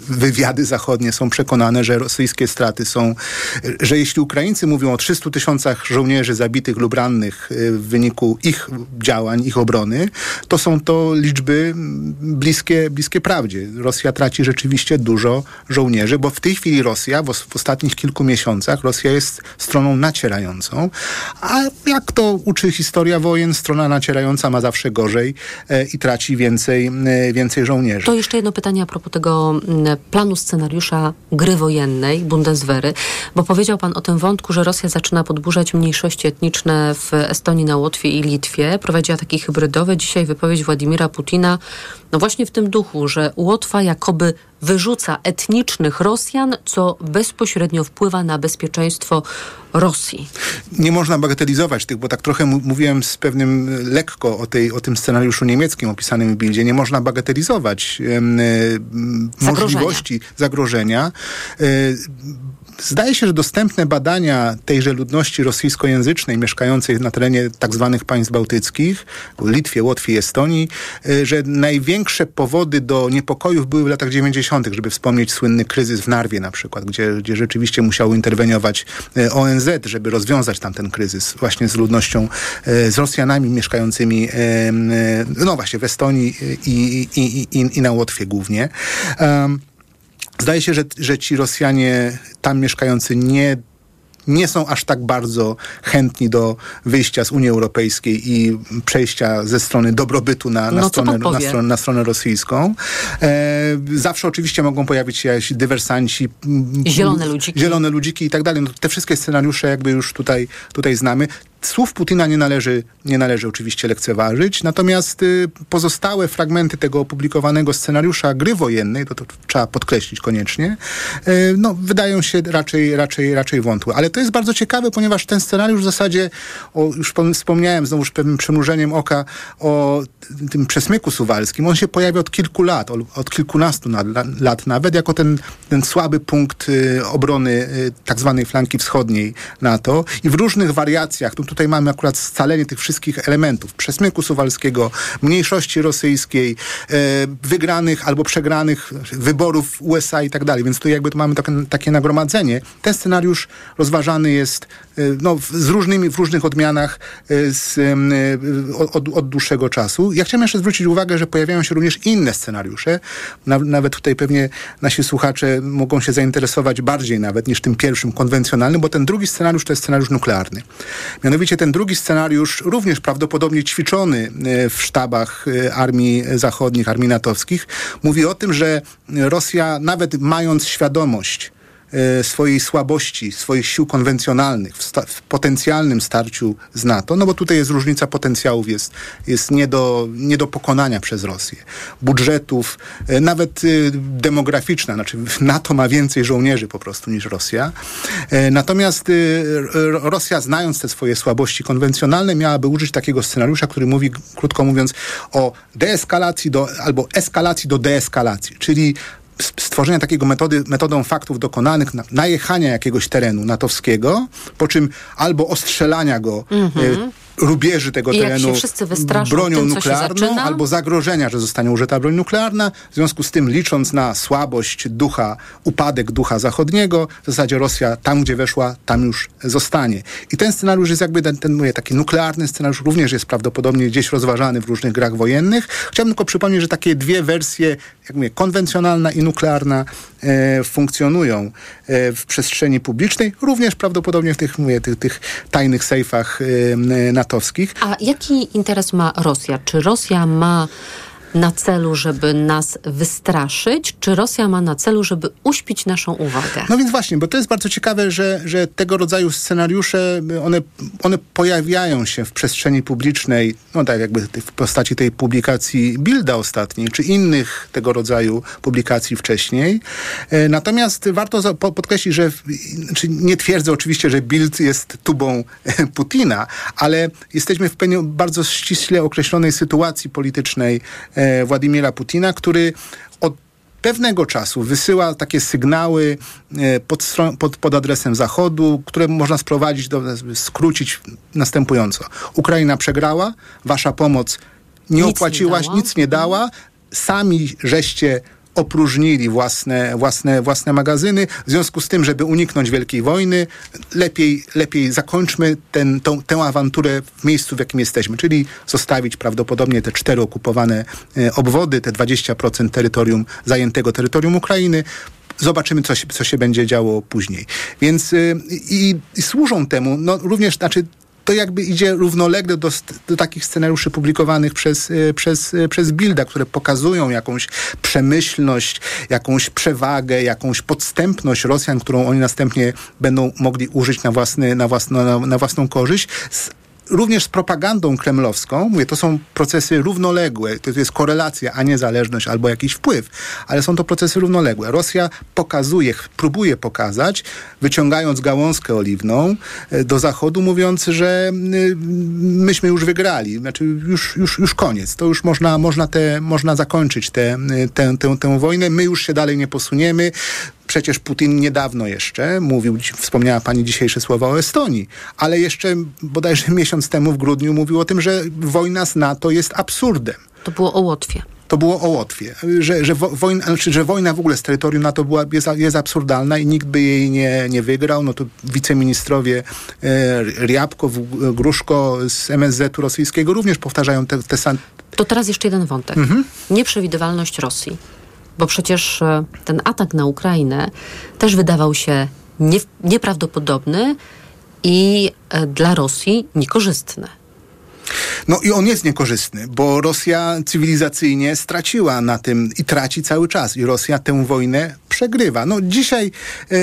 wywiady zachodnie są przekonane, że rosyjskie straty są, że jeśli Ukraińcy mówią o 300 tysiącach żołnierzy zabitych lub rannych y, w wyniku ich działań, ich obrony, to są to liczby bliskie, bliskie prawdzie. Rosja traci rzeczywiście dużo żołnierzy, bo w tej chwili Rosja, w, w ostatnich kilku miesiącach, Rosja jest stroną nacierającą, a jak to uczy historia wojen, strona nacierająca ma zawsze gorzej e, i traci więcej, e, więcej żołnierzy. To jeszcze jedno pytanie a propos tego planu scenariusza gry wojennej Bundeswehry, bo powiedział pan o tym wątku, że Rosja zaczyna podburzać mniejszości etniczne w Estonii, na Łotwie i Litwie. Prowadzi ataki hybrydowe. Dzisiaj wypowiedź Władimira Putina, no właśnie w tym duchu, że Łotwa jakoby wyrzuca etnicznych Rosjan, co bezpośrednio wpływa na bezpieczeństwo Rosji. Nie można bagatelizować tych, bo tak trochę mówiłem z pewnym lekko o, tej, o tym scenariuszu niemieckim opisanym w Bildzie. Nie można bagatelizować e, możliwości zagrożenia. E, Zdaje się, że dostępne badania tejże ludności rosyjskojęzycznej mieszkającej na terenie tzw. Tak państw bałtyckich, Litwie, Łotwie i Estonii, y, że największe powody do niepokojów były w latach 90., żeby wspomnieć słynny kryzys w Narwie na przykład, gdzie, gdzie rzeczywiście musiał interweniować y, ONZ, żeby rozwiązać tam ten kryzys właśnie z ludnością, y, z Rosjanami mieszkającymi no właśnie w Estonii i, i, i, i na Łotwie głównie. Um, Zdaje się, że, że ci Rosjanie tam mieszkający nie nie są aż tak bardzo chętni do wyjścia z Unii Europejskiej i przejścia ze strony dobrobytu na, na, no, stronę, na, stronę, na stronę rosyjską. E, zawsze oczywiście mogą pojawić się jakiś dywersanci. Zielone ludziki. Zielone ludziki i tak dalej. No, te wszystkie scenariusze jakby już tutaj, tutaj znamy. Słów Putina nie należy, nie należy oczywiście lekceważyć, natomiast y, pozostałe fragmenty tego opublikowanego scenariusza gry wojennej, to, to trzeba podkreślić koniecznie, y, no, wydają się raczej, raczej, raczej wątłe. Ale to jest bardzo ciekawe, ponieważ ten scenariusz w zasadzie, o, już wspomniałem znowuż pewnym przymrużeniem oka o tym przesmyku suwalskim, on się pojawia od kilku lat, od, kilkunastu na, lat nawet, jako ten, ten słaby punkt y, obrony tak zwanej flanki wschodniej NATO. I w różnych wariacjach, tu, tutaj mamy akurat scalenie tych wszystkich elementów, przesmyku suwalskiego, mniejszości rosyjskiej, e, wygranych albo przegranych wyborów USA i tak dalej, więc tu jakby tu mamy takie, takie nagromadzenie. Ten scenariusz rozważany jest no, z różnymi, w różnych odmianach e, z, e, od, od, dłuższego czasu. Ja chciałem jeszcze zwrócić uwagę, że pojawiają się również inne scenariusze. Nawet tutaj pewnie nasi słuchacze mogą się zainteresować bardziej nawet niż tym pierwszym konwencjonalnym, bo ten drugi scenariusz to jest scenariusz nuklearny. Mianowicie ten drugi scenariusz, również prawdopodobnie ćwiczony w sztabach armii zachodnich, armii natowskich, mówi o tym, że Rosja, nawet mając świadomość, swojej słabości, swoich sił konwencjonalnych w, w, potencjalnym starciu z NATO, no bo tutaj jest różnica potencjałów, jest, jest nie, do, nie do pokonania przez Rosję. Budżetów, e, nawet e, demograficzna, znaczy NATO ma więcej żołnierzy po prostu niż Rosja. Natomiast Rosja, znając te swoje słabości konwencjonalne, miałaby użyć takiego scenariusza, który mówi, krótko mówiąc, o deeskalacji do, albo eskalacji do deeskalacji, czyli stworzenia takiego metody, metodą faktów dokonanych, najechania jakiegoś terenu natowskiego, po czym albo ostrzelania go mm -hmm rubieży tego I terenu bronią tym, nuklearną albo zagrożenia, że zostanie użyta broń nuklearna. W związku z tym, licząc na słabość ducha, upadek ducha zachodniego, w zasadzie Rosja tam, gdzie weszła, tam już zostanie. I ten scenariusz jest jakby ten, ten mówię, taki nuklearny scenariusz, również jest prawdopodobnie gdzieś rozważany w różnych grach wojennych. Chciałbym tylko przypomnieć, że takie dwie wersje, jak mówię, konwencjonalna i nuklearna e, funkcjonują e, w przestrzeni publicznej, również prawdopodobnie w tych, mówię, tych, tych tajnych sejfach e, na A jaki interes ma Rosja? Czy Rosja ma na celu, żeby nas wystraszyć, czy Rosja ma na celu, żeby uśpić naszą uwagę? No więc właśnie, bo to jest bardzo ciekawe, że, że tego rodzaju scenariusze, one, one pojawiają się w przestrzeni publicznej, no tak jakby w postaci tej publikacji Bilda ostatniej, czy innych tego rodzaju publikacji wcześniej. E, natomiast warto podkreślić, że znaczy nie twierdzę oczywiście, że Bild jest tubą Putina, ale jesteśmy w bardzo ściśle określonej sytuacji politycznej e, Władimira Putina, który od pewnego czasu wysyła takie sygnały e, pod, pod, pod, adresem Zachodu, które można sprowadzić, do, skrócić następująco. Ukraina przegrała, wasza pomoc nie nic opłaciła, nie nic nie dała, sami żeście opróżnili własne, własne, własne magazyny. W związku z tym, żeby uniknąć wielkiej wojny, lepiej, lepiej zakończmy ten, tą, tę awanturę w miejscu, w jakim jesteśmy, czyli zostawić prawdopodobnie te cztery okupowane e, obwody, te 20% terytorium, zajętego terytorium Ukrainy, zobaczymy, co się, co się będzie działo później. Więc y, i, i, służą temu, no również, znaczy to jakby idzie równolegle do, do takich scenariuszy publikowanych przez, e, przez, e, przez Bilda, które pokazują jakąś przemyślność, jakąś przewagę, jakąś podstępność Rosjan, którą oni następnie będą mogli użyć na, własny, na, własno, na, na własną korzyść również z propagandą kremlowską, mówię, to są procesy równoległe, to jest korelacja, a nie zależność albo jakiś wpływ, ale są to procesy równoległe. Rosja pokazuje, próbuje pokazać, wyciągając gałązkę oliwną e, do Zachodu, mówiąc, że myśmy już wygrali, znaczy już, już, już koniec, to już można, można, te, można zakończyć tę te, te, tę wojnę, my już się dalej nie posuniemy, Przecież Putin niedawno jeszcze mówił, wspomniała pani dzisiejsze słowa o Estonii, ale jeszcze bodajże (laughs) miesiąc temu w grudniu mówił o tym, że wojna z NATO jest absurdem. To było o Łotwie. To było o Łotwie, że, że, wojna, znaczy, że wojna w ogóle z terytorium NATO była, jest, jest absurdalna i nikt by jej nie, nie wygrał. No to wiceministrowie e, Riabko, Gruszko z MSZ-u rosyjskiego również powtarzają te, te same. To teraz jeszcze jeden wątek. Mhm. Nieprzewidywalność Rosji bo przecież e, ten atak na Ukrainę też wydawał się nie, nieprawdopodobny i e, dla Rosji niekorzystny. No i on jest niekorzystny, bo Rosja cywilizacyjnie straciła na tym i traci cały czas. I Rosja tę wojnę przegrywa. No dzisiaj e,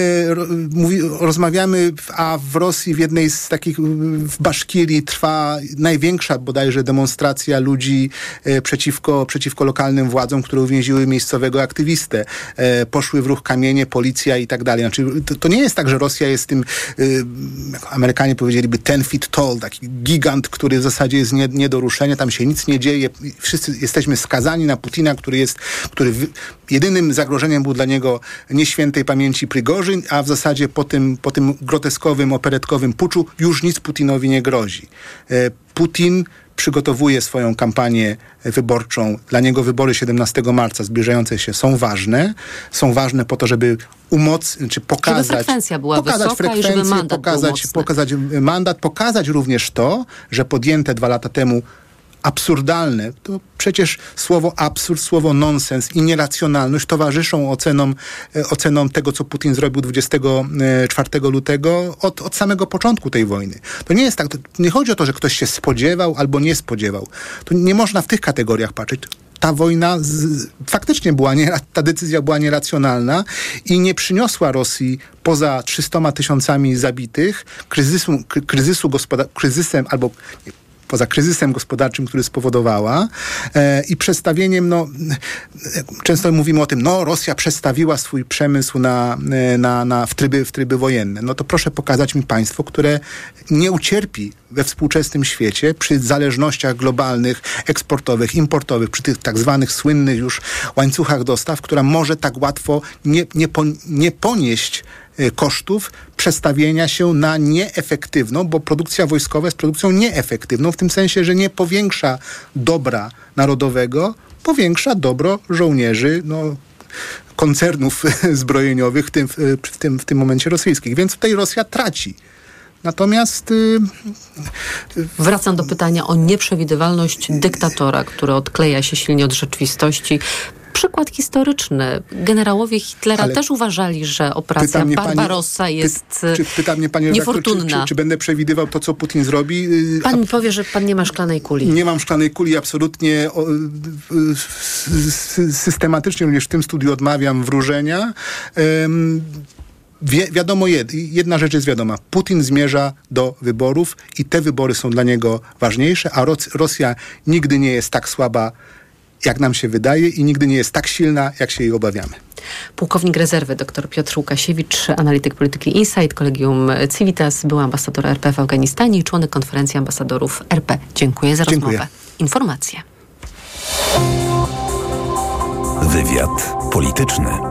mówi, rozmawiamy, a w Rosji w jednej z takich, w Baszkirii trwa największa bodajże demonstracja ludzi e, przeciwko, przeciwko lokalnym władzom, które uwięziły miejscowego aktywistę. E, poszły w ruch kamienie, policja i tak dalej. Znaczy, to, to, nie jest tak, że Rosja jest tym, e, jak Amerykanie powiedzieliby, ten feet tall, taki gigant, który w zasadzie jest nie, nie do ruszenia, tam się nic nie dzieje. Wszyscy jesteśmy skazani na Putina, który jest, który jedynym zagrożeniem był dla niego nieświętej pamięci Prigorzyn, a w zasadzie po tym, po tym groteskowym, operetkowym puczu już nic Putinowi nie grozi. E, Putin przygotowuje swoją kampanię wyborczą. Dla niego wybory 17 marca zbliżające się są ważne. Są ważne po to, żeby umocnić, czy pokazać... Żeby frekwencja była pokazać wysoka frekwencję, i żeby mandat pokazać, pokazać mandat, pokazać również to, że podjęte dwa lata temu absurdalne, to przecież słowo absurd, słowo nonsens i nieracjonalność towarzyszą ocenom, e, ocenom tego, co Putin zrobił 24 lutego od, od samego początku tej wojny. To nie jest tak, nie chodzi o to, że ktoś się spodziewał albo nie spodziewał. To nie można w tych kategoriach patrzeć ta wojna z, faktycznie była, nie, ta decyzja była nieracjonalna i i Rosji poza 300 tysiącami zabitych, kryzysu, kryzysu kryzysem albo poza kryzysem gospodarczym, który spowodowała e, i przestawieniem, no często mówimy o tym, no Rosja przestawiła swój przemysł na, e, na, na, w, tryby, w tryby wojenne. No to proszę pokazać mi państwo, które nie ucierpi we współczesnym świecie przy zależnościach globalnych, eksportowych, importowych, przy tych tak zwanych słynnych już łańcuchach dostaw, która może tak łatwo nie, nie, po, nie ponieść kosztów przestawienia się na nieefektywną, bo produkcja wojskowa jest produkcją nieefektywną, w tym sensie, że nie powiększa dobra narodowego, powiększa dobro żołnierzy, no, koncernów (laughs) zbrojeniowych, w tym, w, tym, w tym momencie rosyjskich. Więc tutaj Rosja traci. Natomiast. Yy, Wracam do pytania o nieprzewidywalność dyktatora, który odkleja się silnie od rzeczywistości przykład historyczny. Generałowie Hitlera Ale też uważali, że operacja Barbarossa pani- jest Py, czy, pyta mnie pani redaktor, czy, niefortunna. czy, czy będę przewidywał to, co Putin zrobi? Y, Pan mi powie, że pan nie ma szklanej kuli. Nie mam szklanej kuli, absolutnie o, y, y, sy- systematycznie również w tym studiu odmawiam wróżenia. Ym, Wie, wiadomo, jed, jedna rzecz jest wiadoma. Putin zmierza do wyborów i te wybory są dla niego ważniejsze, a Ros- Rosja nigdy nie jest tak słaba, jak nam się wydaje i nigdy nie jest tak silna, jak się jej obawiamy. Pułkownik rezerwy dr Piotr Łukasiewicz, analityk polityki Insight, Kolegium Civitas, był ambasador RP w Afganistanie i członek konferencji ambasadorów RP. Dziękuję za Dziękuję. rozmowę. Informacje. Wywiad polityczny.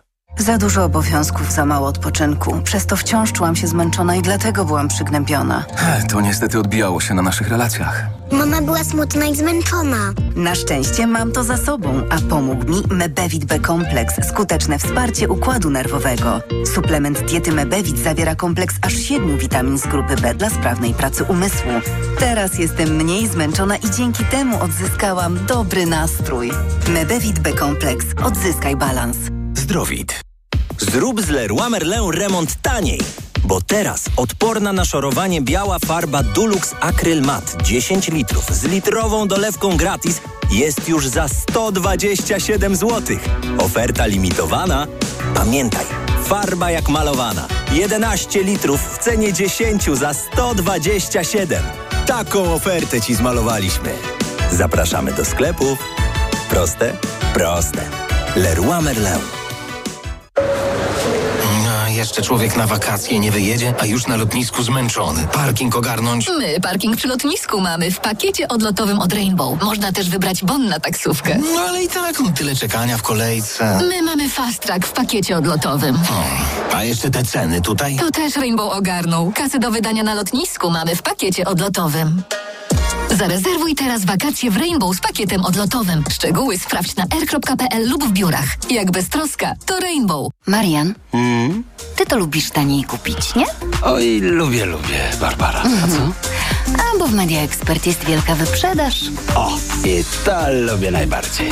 Za dużo obowiązków, za mało odpoczynku. Przez to wciąż czułam się zmęczona i dlatego byłam przygnębiona. To niestety odbijało się na naszych relacjach. Mama była smutna i zmęczona. Na szczęście mam to za sobą, a pomógł mi Mebevit B-kompleks, skuteczne wsparcie układu nerwowego. Suplement diety Mebevit zawiera kompleks aż siedmiu witamin z grupy B dla sprawnej pracy umysłu. Teraz jestem mniej zmęczona i dzięki temu odzyskałam dobry nastrój. Mebevit B-kompleks. Odzyskaj balans. Zrób z Leroy Merlin remont taniej. Bo teraz odporna na szorowanie biała farba Dulux Acryl Matte 10 litrów z litrową dolewką gratis jest już za 127 zł. Oferta limitowana. Pamiętaj, farba jak malowana. 11 litrów w cenie 10 za 127. Taką ofertę Ci zmalowaliśmy. Zapraszamy do sklepów. Proste? Proste. Leroy Merlin. A jeszcze człowiek na wakacje nie wyjedzie, a już na lotnisku zmęczony. Parking ogarnąć. My parking przy lotnisku mamy w pakiecie odlotowym od Rainbow. Można też wybrać bon na taksówkę. No ale i tak no, tyle czekania w kolejce. My mamy fast track w pakiecie odlotowym. A jeszcze te ceny tutaj? To też Rainbow ogarnął. Kasy do wydania na lotnisku mamy w pakiecie odlotowym. Zarezerwuj teraz wakacje w Rainbow z pakietem odlotowym. Szczegóły sprawdź na r.pl lub w biurach. Jak bez troska, to Rainbow. Marian, Mm? ty to lubisz taniej kupić, nie? Oj, lubię, lubię, Barbara. A co? A bo w Media Expert jest wielka wyprzedaż. O, i to lubię najbardziej.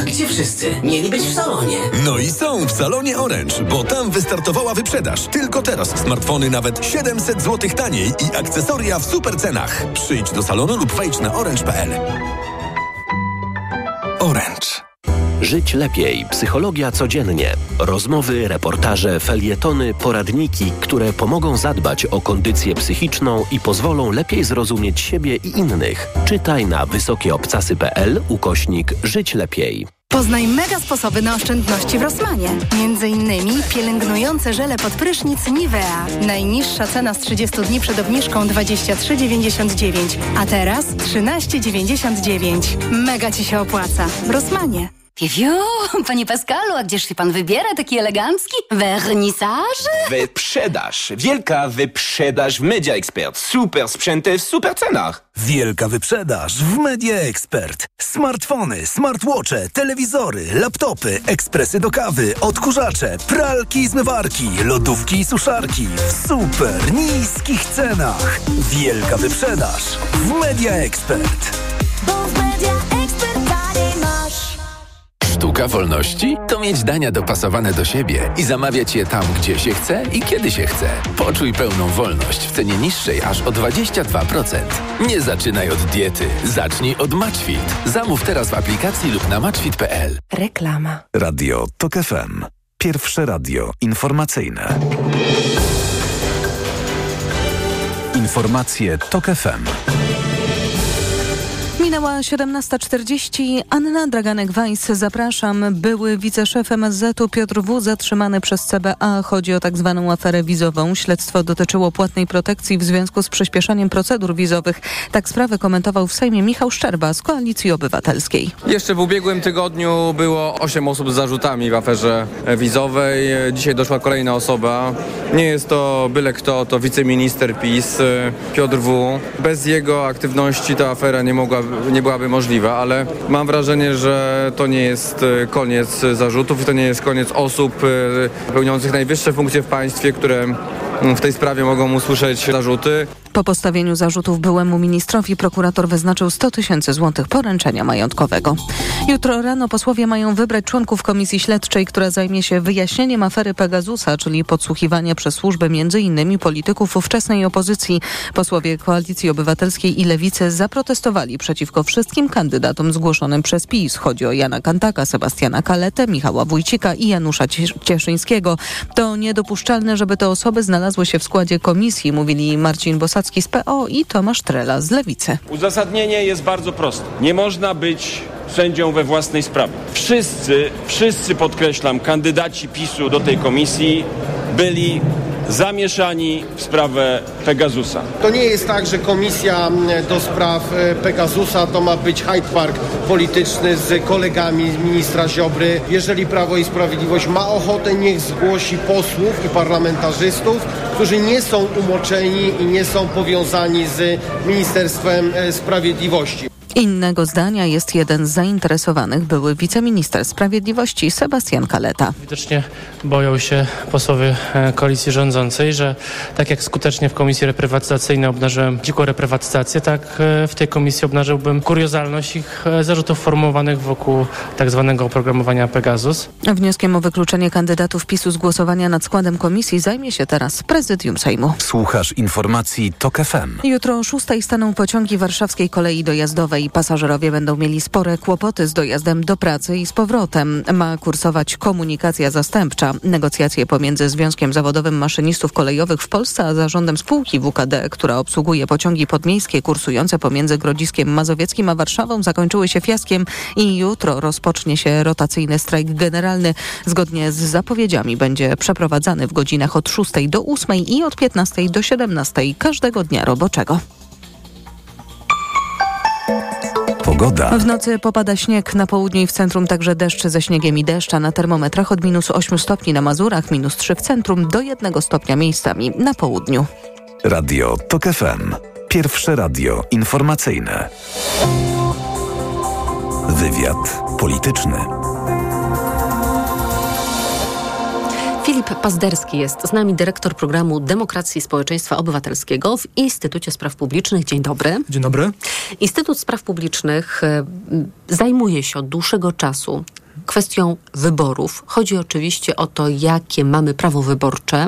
A gdzie wszyscy? Mieli być w salonie. No i są w salonie Orange, bo tam wystartowała wyprzedaż. Tylko teraz smartfony nawet 700 zł taniej i akcesoria w super cenach. Przyjdź do salonu lub wejdź na orange.pl. Orange. Żyć lepiej. Psychologia codziennie. Rozmowy, reportaże, felietony, poradniki, które pomogą zadbać o kondycję psychiczną i pozwolą lepiej zrozumieć siebie i innych. Czytaj na wysokieobcasy.pl ukośnik Żyć lepiej. Poznaj mega sposoby na oszczędności w Rosmanie. Między innymi pielęgnujące żele pod prysznic Nivea. Najniższa cena z 30 dni przed obniżką 23,99, a teraz 13,99. Mega Ci się opłaca. Rosmanie. Piewio, panie Pascalu, a gdzież się pan wybiera taki elegancki? Wernisaż? Wyprzedaż. Wielka wyprzedaż w Media Expert. Super sprzęty w super cenach. Wielka wyprzedaż w Media Expert. Smartfony, smartwatche, telewizory, laptopy, ekspresy do kawy, odkurzacze, pralki i zmywarki, lodówki i suszarki w super niskich cenach. Wielka wyprzedaż w Media Expert. Sztuka wolności to mieć dania dopasowane do siebie i zamawiać je tam, gdzie się chce i kiedy się chce. Poczuj pełną wolność w cenie niższej aż o 22%. Nie zaczynaj od diety, zacznij od Matchfit. Zamów teraz w aplikacji lub na matchfit.pl. Reklama. Radio TOK FM. Pierwsze radio informacyjne. Informacje TOK FM. Minęła 17.40. Anna Draganek-Weiss, zapraszam. Były wiceszef MSZ-u Piotr W. zatrzymany przez CBA. Chodzi o tak zwaną aferę wizową. Śledztwo dotyczyło płatnej protekcji w związku z przyspieszaniem procedur wizowych. Tak sprawę komentował w Sejmie Michał Szczerba z Koalicji Obywatelskiej. Jeszcze w ubiegłym tygodniu było 8 osób z zarzutami w aferze wizowej. Dzisiaj doszła kolejna osoba. Nie jest to byle kto, to wiceminister PiS Piotr W. Bez jego aktywności ta afera nie mogła nie byłaby możliwa, ale mam wrażenie, że to nie jest e, koniec zarzutów i to nie jest koniec osób e, pełniących najwyższe funkcje w państwie, które w tej sprawie mogą usłyszeć zarzuty. Po postawieniu zarzutów byłemu ministrowi prokurator wyznaczył 100 tysięcy złotych poręczenia majątkowego. Jutro rano posłowie mają wybrać członków komisji śledczej, która zajmie się wyjaśnieniem afery Pegasusa, czyli podsłuchiwania przez służbę m.in. polityków ówczesnej opozycji. Posłowie Koalicji Obywatelskiej i Lewicy zaprotestowali przeciwko wszystkim kandydatom zgłoszonym przez PiS. Chodzi o Jana Kantaka, Sebastiana Kaletę, Michała Wójcika i Janusza Cieszyńskiego. To niedopuszczalne, żeby te osoby znalazły się w składzie komisji, mówili Marcin Bosa Z PO i Tomasz Trela z Lewicy. Uzasadnienie jest bardzo proste. Nie można być sędzią we własnej sprawie. Wszyscy, wszyscy podkreślam, kandydaci PiSu do tej komisji byli zamieszani w sprawę Pegasusa. To nie jest tak, że komisja do spraw e, Pegasusa to ma być Hyde Park polityczny z kolegami ministra Ziobry. Jeżeli Prawo i Sprawiedliwość ma ochotę, niech zgłosi posłów i parlamentarzystów, którzy nie są umoczeni i nie są powiązani z Ministerstwem e, Sprawiedliwości. Innego zdania jest jeden z zainteresowanych, były wiceminister sprawiedliwości Sebastian Kaleta. Widocznie boją się posłowie e, koalicji rządzącej, że tak jak skutecznie w komisji reprywatyzacyjnej obnażyłem dziką reprywatyzację, tak e, w tej komisji obnażyłbym kuriozalność ich e, zarzutów formułowanych wokół tak zwanego oprogramowania Pegasus. Wnioskiem o wykluczenie kandydatów PiSu z głosowania nad składem komisji zajmie się teraz prezydium Sejmu. Słuchasz informacji TOK FM. Jutro o 6 staną pociągi warszawskiej kolei dojazdowej i pasażerowie będą mieli spore kłopoty z dojazdem do pracy i z powrotem. Ma kursować komunikacja zastępcza. Negocjacje pomiędzy Związkiem Zawodowym Maszynistów Kolejowych w Polsce a zarządem spółki WKD, która obsługuje pociągi podmiejskie kursujące pomiędzy Grodziskiem Mazowieckim a Warszawą zakończyły się fiaskiem i jutro rozpocznie się rotacyjny strajk generalny. Zgodnie z zapowiedziami będzie przeprowadzany w godzinach od 6 do 8 i od 15 do 17 każdego dnia roboczego. Pogoda. W nocy popada śnieg na południu i w centrum także deszcz ze śniegiem i deszcza na termometrach od minus 8 stopni na Mazurach, minus 3 w centrum do 1 stopnia miejscami na południu. Radio TOK FM. Pierwsze radio informacyjne. Wywiad polityczny. Filip Pazderski jest z nami, dyrektor programu Demokracji i Społeczeństwa Obywatelskiego w Instytucie Spraw Publicznych. Dzień dobry. Dzień dobry. Instytut Spraw Publicznych e, zajmuje się od dłuższego czasu kwestią wyborów. Chodzi oczywiście o to, jakie mamy prawo wyborcze,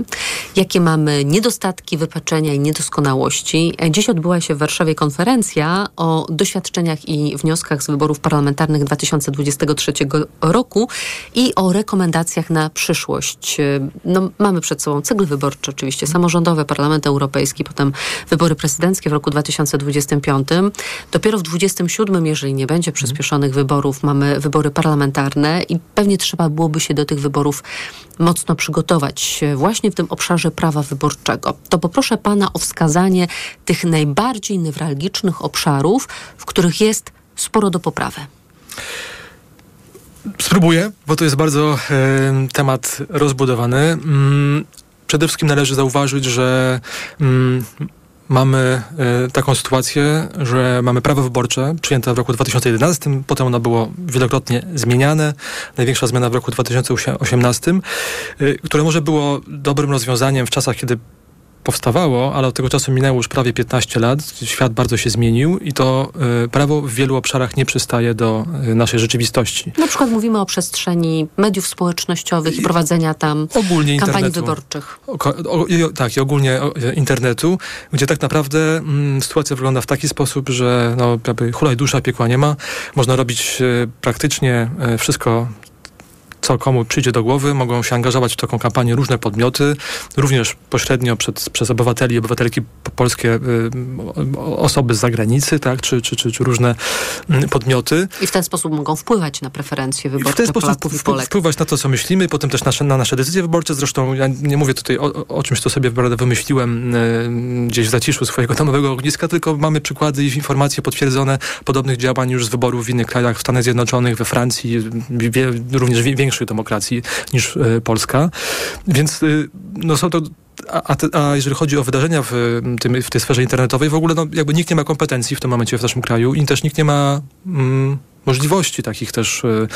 jakie mamy niedostatki, wypaczenia i niedoskonałości. Dziś odbyła się w Warszawie konferencja o doświadczeniach i wnioskach z wyborów parlamentarnych 2023 roku i o rekomendacjach na przyszłość. No, mamy przed sobą cykl wyborczy, oczywiście samorządowe, Parlament Europejski, potem wybory prezydenckie w roku 2025. Dopiero w 2027, jeżeli nie będzie przyspieszonych wyborów, mamy wybory parlamentarne i pewnie trzeba byłoby się do tych wyborów mocno przygotować właśnie w tym obszarze prawa wyborczego. To poproszę pana o wskazanie tych najbardziej newralgicznych obszarów, w których jest sporo do poprawy. Spróbuję, bo to jest bardzo e, temat rozbudowany. Mm, przede wszystkim należy zauważyć, że mm, mamy y, taką sytuację, że mamy prawo wyborcze przyjęte w roku 2011, potem ono było wielokrotnie zmieniane. Największa zmiana w roku 2018, y, które może było dobrym rozwiązaniem w czasach, kiedy powstawało, ale od tego czasu minęło już prawie 15 lat. Świat bardzo się zmienił i to y, prawo w wielu obszarach nie przystaje do y, naszej rzeczywistości. Na przykład mówimy o przestrzeni mediów społecznościowych i prowadzenia tam ogólnie kampanii wyborczych. O, o, tak, i ogólnie o, internetu, gdzie tak naprawdę mm, sytuacja wygląda w taki sposób, że no, jakby hulaj dusza, piekła nie ma. Można robić praktycznie wszystko co komu przyjdzie do głowy, mogą się angażować w taką kampanię różne podmioty, również pośrednio przed, przez obywateli i obywatelki polskie, y, osoby z zagranicy, tak, czy, czy, czy, czy różne y, podmioty. I w ten sposób mogą wpływać na preferencje wyborcze I w ten sposób Polaków wpływać na to, co myślimy, potem też nasze, na nasze decyzje wyborcze. Zresztą ja nie mówię tutaj o, o czymś, co sobie wymyśliłem y, gdzieś w zaciszu swojego domowego ogniska, tylko mamy przykłady i informacje potwierdzone podobnych działań już z wyborów w innych krajach, w Stanach Zjednoczonych, we Francji, wie, również większych demokracji niż y, Polska. Więc y, no są to a, a, jeżeli chodzi o wydarzenia w, tym, w tej sferze internetowej, w ogóle no, jakby nikt nie ma kompetencji w tym momencie w naszym kraju i też nikt nie ma mm, możliwości takich też y,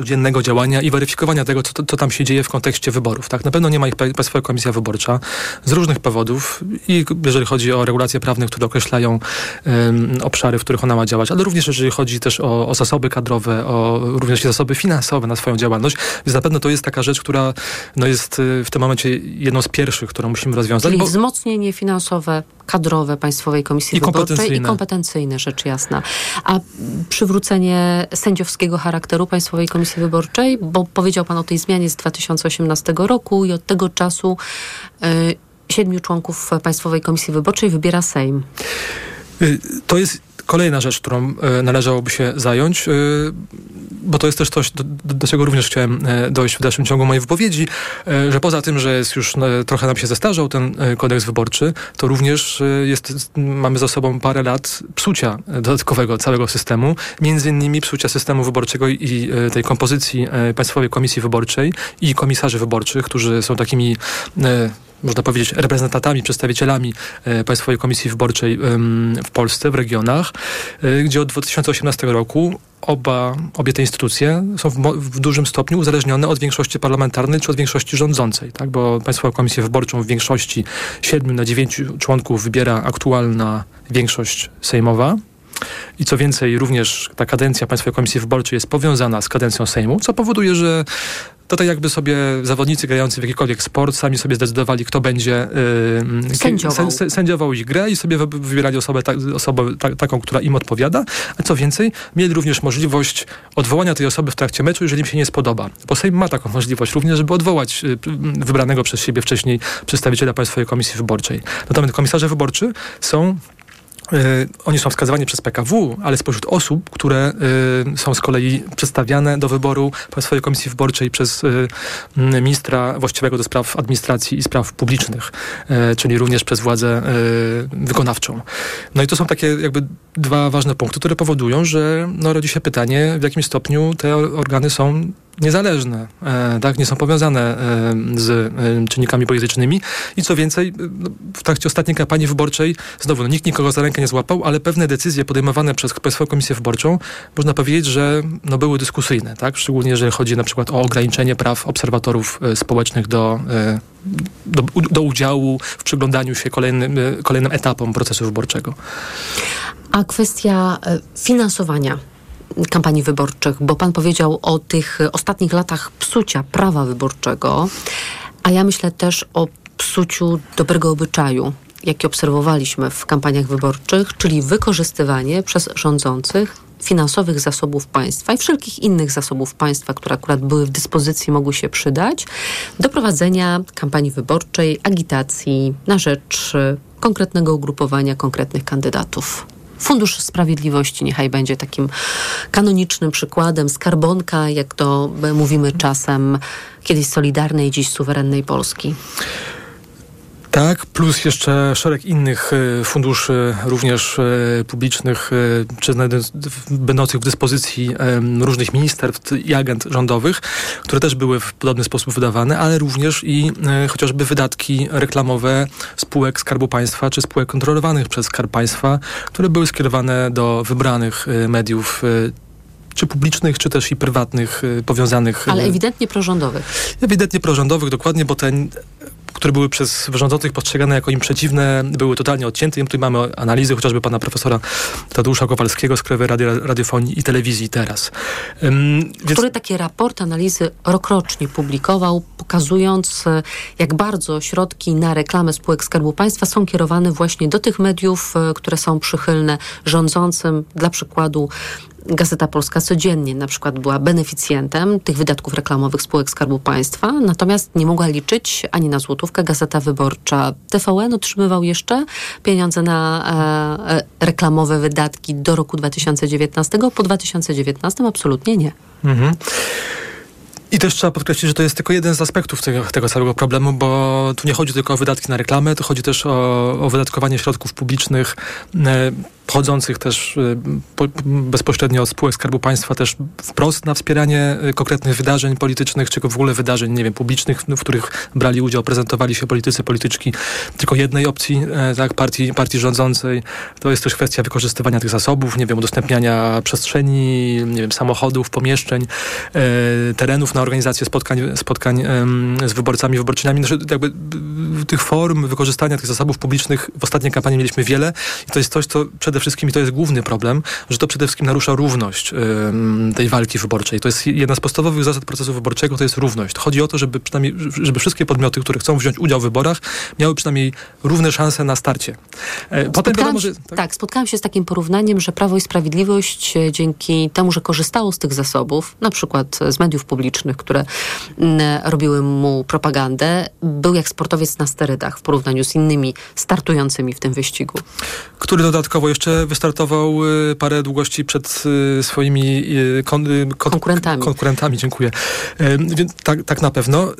codziennego działania i weryfikowania tego, co, co tam się dzieje w kontekście wyborów. Tak? Na pewno nie ma ich Państwowa Komisja Wyborcza z różnych powodów i jeżeli chodzi o regulacje prawne, które określają um, obszary, w których ona ma działać, ale również jeżeli chodzi też o, o zasoby kadrowe, o również zasoby finansowe na swoją działalność, więc na pewno to jest taka rzecz, która no, jest y, w tym momencie jedną z pierwszych, którą musimy rozwiązać. Czyli bo... wzmocnienie finansowe, kadrowe Państwowej Komisji I Wyborczej i kompetencyjne, rzecz jasna. A przywrócenie sędziowskiego charakteru Państwowej Komisji Wyborczej, bo powiedział Pan o tej zmianie z 2018 roku i od tego czasu y, siedmiu członków Państwowej Komisji Wyborczej wybiera Sejm. Y, to jest kolejna rzecz, którą y, należałoby się zająć, y, bo to jest też coś, do, do czego również chciałem dojść w dalszym ciągu mojej wypowiedzi, że poza tym, że jest już trochę nam się zestarzał ten kodeks wyborczy, to również jest, mamy za sobą parę lat psucia dodatkowego całego systemu, między innymi psucia systemu wyborczego i tej kompozycji Państwowej Komisji Wyborczej i komisarzy wyborczych, którzy są takimi można powiedzieć, reprezentantami, przedstawicielami e, Państwowej Komisji Wyborczej w Polsce, w regionach, e, gdzie od 2018 roku oba, obie te instytucje są w, w, dużym stopniu uzależnione od większości parlamentarnej czy od większości rządzącej, tak? bo Państwową Komisję Wyborczą w większości 7 na 9 członków wybiera aktualna większość sejmowa. I co więcej, również ta kadencja Państwowej Komisji Wyborczej jest powiązana z kadencją Sejmu, co powoduje, że to tak jakby sobie zawodnicy grający w jakikolwiek sport sami sobie zdecydowali, kto będzie yy, sędziował. sędziował ich grę i sobie wybierali osobę, ta, osobę ta, taką, która im odpowiada. A co więcej, mieli również możliwość odwołania tej osoby w trakcie meczu, jeżeli im się nie spodoba. Bo Sejm ma taką możliwość również, żeby odwołać yy, wybranego przez siebie wcześniej przedstawiciela Państwowej Komisji Wyborczej. Natomiast komisarze wyborczy są Y, oni są wskazywani przez PKW, ale spośród osób, które y, są z kolei przedstawiane do wyboru Państwowej Komisji Wyborczej przez y, ministra właściwego do spraw administracji i spraw publicznych, czyli również przez władzę wykonawczą. No i to są takie jakby dwa ważne punkty, które powodują, że no, rodzi się pytanie, w jakim stopniu te organy są niezależne, e, tak, nie są powiązane e, z e, czynnikami politycznymi. I co więcej, no, w trakcie ostatniej kampanii wyborczej znowu, no, nikt nikogo za rękę nie złapał, ale pewne decyzje podejmowane przez Państwową Komisję Wyborczą można powiedzieć, że no, były dyskusyjne, tak, szczególnie jeżeli chodzi na przykład o ograniczenie praw obserwatorów społecznych do, do, do udziału w przyglądaniu się kolejnym, kolejnym etapom procesu wyborczego. A kwestia finansowania kampanii wyborczych, bo pan powiedział o tych ostatnich latach psucia prawa wyborczego, a ja myślę też o psuciu dobrego obyczaju, jaki obserwowaliśmy w kampaniach wyborczych, czyli wykorzystywanie przez rządzących finansowych zasobów państwa i wszelkich innych zasobów państwa, które akurat były w dyspozycji, mogły się przydać do prowadzenia kampanii wyborczej, agitacji na rzecz konkretnego ugrupowania, konkretnych kandydatów. Fundusz Sprawiedliwości niechaj będzie takim kanonicznym przykładem, skarbonka, jak to mówimy czasem, kiedyś Solidarnej, dziś suwerennej Polski. Tak, plus jeszcze szereg innych e, funduszy, również e, publicznych, e, czy będących w dyspozycji różnych ministerstw i agent rządowych, które też były w podobny sposób wydawane, ale również i chociażby wydatki reklamowe spółek Skarbu Państwa, czy spółek kontrolowanych przez Skarb Państwa, które były skierowane do wybranych mediów czy publicznych, czy też i prywatnych, powiązanych. Ale ewidentnie prorządowych. Ewidentnie prorządowych, dokładnie, bo ten które były przez rządzących postrzegane jako im przeciwne, były totalnie odcięte. I tutaj mamy analizy chociażby pana profesora Tadeusza Kowalskiego z Krajowej Radio, Radiofonii i Telewizji teraz. Um, więc... Który takie raport analizy rokrocznie publikował, pokazując jak bardzo środki na reklamę spółek Skarbu Państwa są kierowane właśnie do tych mediów, e, które są przychylne rządzącym. Dla przykładu Gazeta Polska codziennie na przykład była beneficjentem tych wydatków reklamowych spółek Skarbu Państwa, natomiast nie mogła liczyć ani na złotówkę. Gazeta Wyborcza TVN otrzymywał jeszcze pieniądze na e, e reklamowe wydatki do roku 2019. Po 2019 absolutnie nie. Mhm. I też trzeba podkreślić, że to jest tylko jeden z aspektów tego, tego całego problemu, bo tu nie chodzi tylko o wydatki na reklamę, to chodzi też o, o wydatkowanie środków publicznych e, pochodzących też y, bezpośrednio od spółek Skarbu Państwa też wprost na wspieranie y, konkretnych wydarzeń politycznych, czy w ogóle wydarzeń, nie wiem, publicznych, w których brali udział, prezentowali się politycy, polityczki tylko jednej opcji, e, tak, partii, partii rządzącej. To jest też kwestia wykorzystywania tych zasobów, nie wiem, udostępniania przestrzeni, nie wiem, samochodów, pomieszczeń, e, terenów na organizację spotkań, spotkań z wyborcami, wyborczyniami. Znaczy, jakby tych form wykorzystania tych zasobów publicznych w ostatniej kampanii mieliśmy wiele i to jest coś, co przede wszystkim, i to jest główny problem, że to przede wszystkim narusza równość tej walki wyborczej. To jest jedna z podstawowych zasad procesu wyborczego, to jest równość. Chodzi o to, żeby przynajmniej, żeby wszystkie podmioty, które chcą wziąć udział w wyborach, miały przynajmniej równe szanse na starcie. E, potem wiadomo, że, tak? tak, spotkałam się z takim porównaniem, że Prawo i Sprawiedliwość e, dzięki temu, że korzystało z tych zasobów, na przykład z mediów publicznych, które robiły mu propagandę, był jak sportowiec na sterydach w porównaniu z innymi startującymi w tym wyścigu. Który dodatkowo jeszcze jeszcze wystartował y, parę długości przed y, swoimi y, kon, kon, konkurentami. konkurentami. Dziękuję. Więc tak, tak na pewno.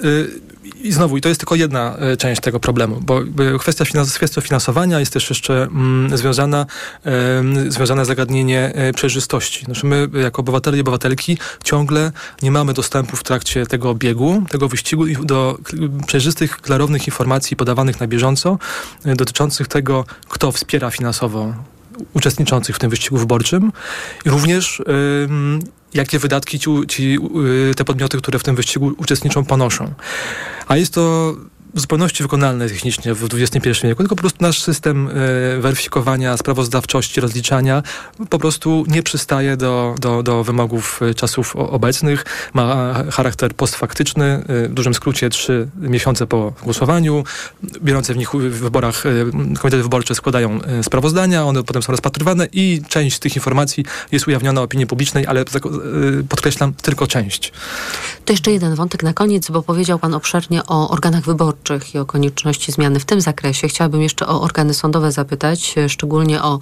I znowu, i to jest tylko jedna część tego problemu, bo kwestia, finans, kwestia finansowania jest też jeszcze mm, związana, e, związane zagadnienie przejrzystości. Znaczy my, jako obywatele i obywatelki, ciągle nie mamy dostępu w trakcie tego biegu, tego wyścigu do przejrzystych, klarownych informacji podawanych na bieżąco dotyczących tego, kto wspiera finansowo uczestniczących w tym wyścigu wyborczym i również jakie wydatki ci, ci, y, te podmioty, które w tym wyścigu uczestniczą, ponoszą. A jest to w zupełności wykonalne technicznie w XXI wieku, tylko po prostu nasz system e, weryfikowania, sprawozdawczości, rozliczania po prostu nie przystaje do, do, do wymogów e, czasów obecnych. Ma charakter postfaktyczny, e, w dużym skrócie trzy miesiące po głosowaniu. Biorące w nich w wyborach komitety wyborcze składają sprawozdania, one potem są rozpatrywane i część tych informacji jest ujawniona opinii publicznej, ale podkreślam, tylko część. To jeszcze jeden wątek na koniec, bo powiedział Pan obszernie o organach wyborczych wyborczych i o konieczności zmiany w tym zakresie. Chciałabym jeszcze o organy sądowe zapytać, e, szczególnie o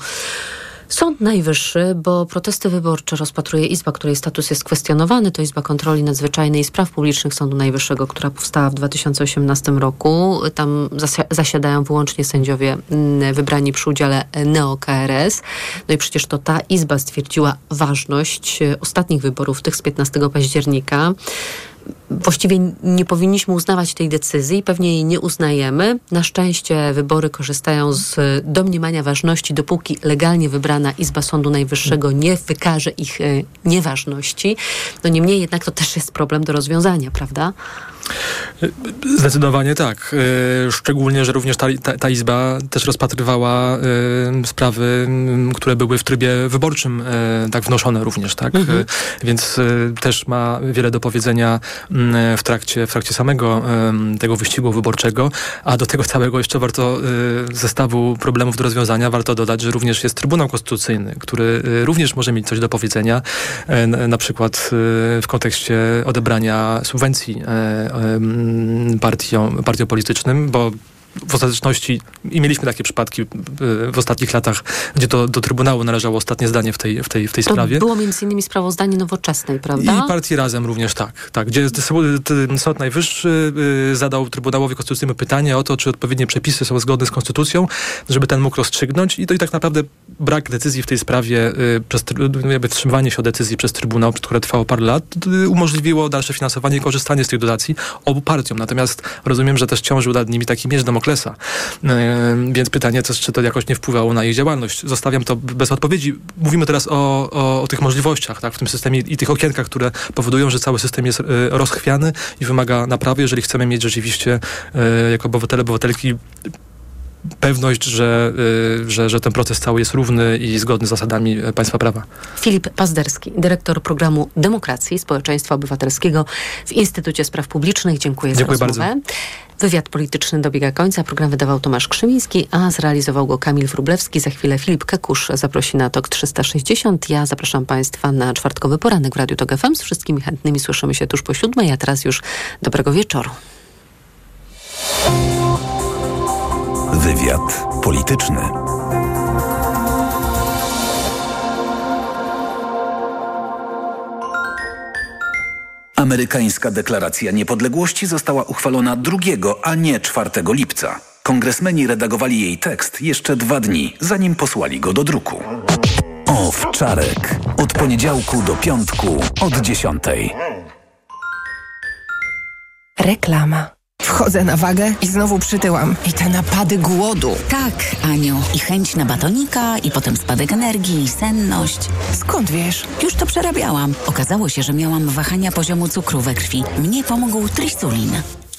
Sąd Najwyższy, bo protesty wyborcze rozpatruje Izba, której status jest kwestionowany. To Izba Kontroli Nadzwyczajnej i Spraw Publicznych Sądu Najwyższego, która powstała w 2018 roku. Tam zasiadają wyłącznie sędziowie mm, wybrani przy udziale neo-KRS. No i przecież to ta Izba stwierdziła ważność e, ostatnich wyborów, tych z 15 października właściwie nie powinniśmy uznawać tej decyzji, pewnie jej nie uznajemy. Na szczęście wybory korzystają z domniemania ważności, dopóki legalnie wybrana Izba Sądu Najwyższego nie wykaże ich e, nieważności. No niemniej jednak to też jest problem do rozwiązania, prawda? Zdecydowanie tak. E, szczególnie, że również ta, ta, ta Izba też rozpatrywała e, sprawy, które były w trybie wyborczym tak wnoszone również, tak? Mhm. Więc też ma wiele do powiedzenia w trakcie, w trakcie samego tego wyścigu wyborczego, a do tego całego jeszcze warto zestawu problemów do rozwiązania warto dodać, że również jest Trybunał Konstytucyjny, który również może mieć coś do powiedzenia, na przykład w kontekście odebrania subwencji partiom, partiom politycznym, bo w ostateczności i mieliśmy takie przypadki y, w ostatnich latach, gdzie to do Trybunału należało ostatnie zdanie w tej, w tej, w tej to sprawie. było między innymi sprawozdanie nowoczesnej, prawda? I partii Razem również tak, tak gdzie Sąd Najwyższy y, zadał Trybunałowi Konstytucyjnemu pytanie o to, czy odpowiednie przepisy są zgodne z Konstytucją, żeby ten mógł rozstrzygnąć i to i tak naprawdę brak decyzji w tej sprawie, y, przez, jakby wstrzymywanie się o decyzji przez Trybunał, które trwało parę lat, umożliwiło dalsze finansowanie i korzystanie z tych dotacji obu partiom. Natomiast rozumiem, że też ciążył nad nimi taki miecz E, więc pytanie, czy to jakoś nie wpływało na ich działalność. Zostawiam to bez odpowiedzi. Mówimy teraz o, o, o tych możliwościach tak, w tym systemie i tych okienkach, które powodują, że cały system jest e, rozchwiany i wymaga naprawy, jeżeli chcemy mieć rzeczywiście e, jako obywatele, obywatelki pewność, że, y, że, że ten proces cały jest równy i zgodny z zasadami e, państwa prawa. Filip Pazderski, dyrektor programu Demokracji i Społeczeństwa Obywatelskiego w Instytucie Spraw Publicznych. Dziękuję, Dziękuję za rozmowę. bardzo. Wywiad polityczny dobiega końca. Program wydawał Tomasz Krzymiński, a zrealizował go Kamil Wrublewski. Za chwilę Filip Kekusz zaprosi na TOK 360. Ja zapraszam Państwa na czwartkowy poranek w Radiu TOK FM. Z wszystkimi chętnymi słyszymy się tuż po siódmej, a teraz już dobrego wieczoru. Wywiad polityczny. Amerykańska deklaracja niepodległości została uchwalona 2, a nie 4 lipca. Kongresmeni redagowali jej tekst jeszcze dwa dni, zanim posłali go do druku. Owczarek. Od poniedziałku do piątku od 10. Reklama. Wchodzę na wagę i znowu przytyłam. I te napady głodu. Tak, Aniu. I chęć na batonika, i potem spadek energii, i senność. Skąd wiesz? Już to przerabiałam. Okazało się, że miałam wahania poziomu cukru we krwi. Mnie pomógł trisulin.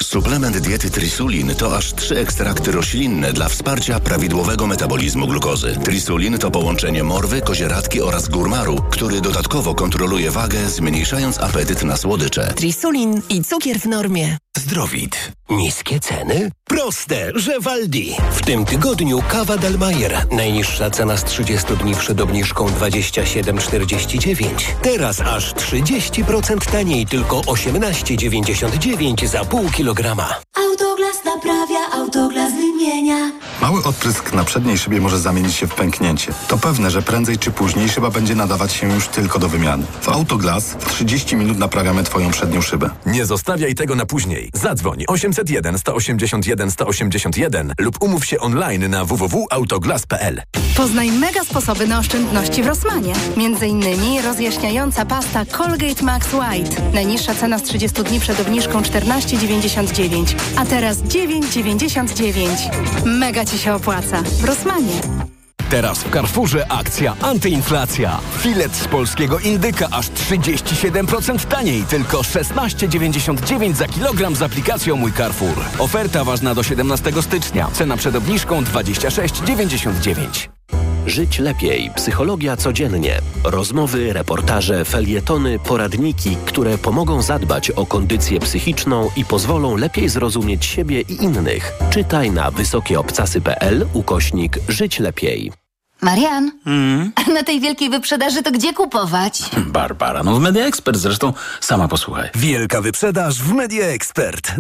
Suplement diety Trisulin to aż trzy ekstrakty roślinne dla wsparcia prawidłowego metabolizmu glukozy. Trisulin to połączenie morwy, kozieradki oraz górmaru, który dodatkowo kontroluje wagę, zmniejszając apetyt na słodycze. Trisulin i cukier w normie. Zdrowit. Niskie ceny? Proste, że Waldi. W tym tygodniu kawa Delmayer. Najniższa cena z 30 dni przed obniżką 27,49. Teraz aż 30% taniej, tylko 18,99 za pół kilograma. Autoglas naprawia, autoglas wymienia. Mały odprysk na przedniej szybie może zamienić się w pęknięcie. To pewne, że prędzej czy później szyba będzie nadawać się już tylko do wymiany. W Autoglas w 30 minut naprawiamy Twoją przednią szybę. Nie zostawiaj tego na później. Zadzwoń 801 181 181 lub umów się online na www.autoglas.pl. Poznaj mega sposoby na oszczędności w Rossmanie. Między innymi rozjaśniająca pasta Colgate Max White. Najniższa cena z 30 dni przed obniżką 14,99, a teraz 9,99. Mega Ci się opłaca. W Rossmanie. Teraz w Carrefourze akcja antyinflacja. Filet z polskiego indyka aż 37% taniej, tylko 16,99 za kilogram z aplikacją Mój Carrefour. Oferta ważna do 17 stycznia. Cena przed obniżką 26,99. Żyć lepiej. Psychologia codziennie. Rozmowy, reportaże, felietony, poradniki, które pomogą zadbać o kondycję psychiczną i pozwolą lepiej zrozumieć siebie i innych. Czytaj na wysokieobcasy.pl ukośnik Żyć lepiej. Marian, Mm. a na tej wielkiej wyprzedaży to gdzie kupować? Barbara, no w Media Expert zresztą sama posłuchaj. Wielka wyprzedaż w Media Expert.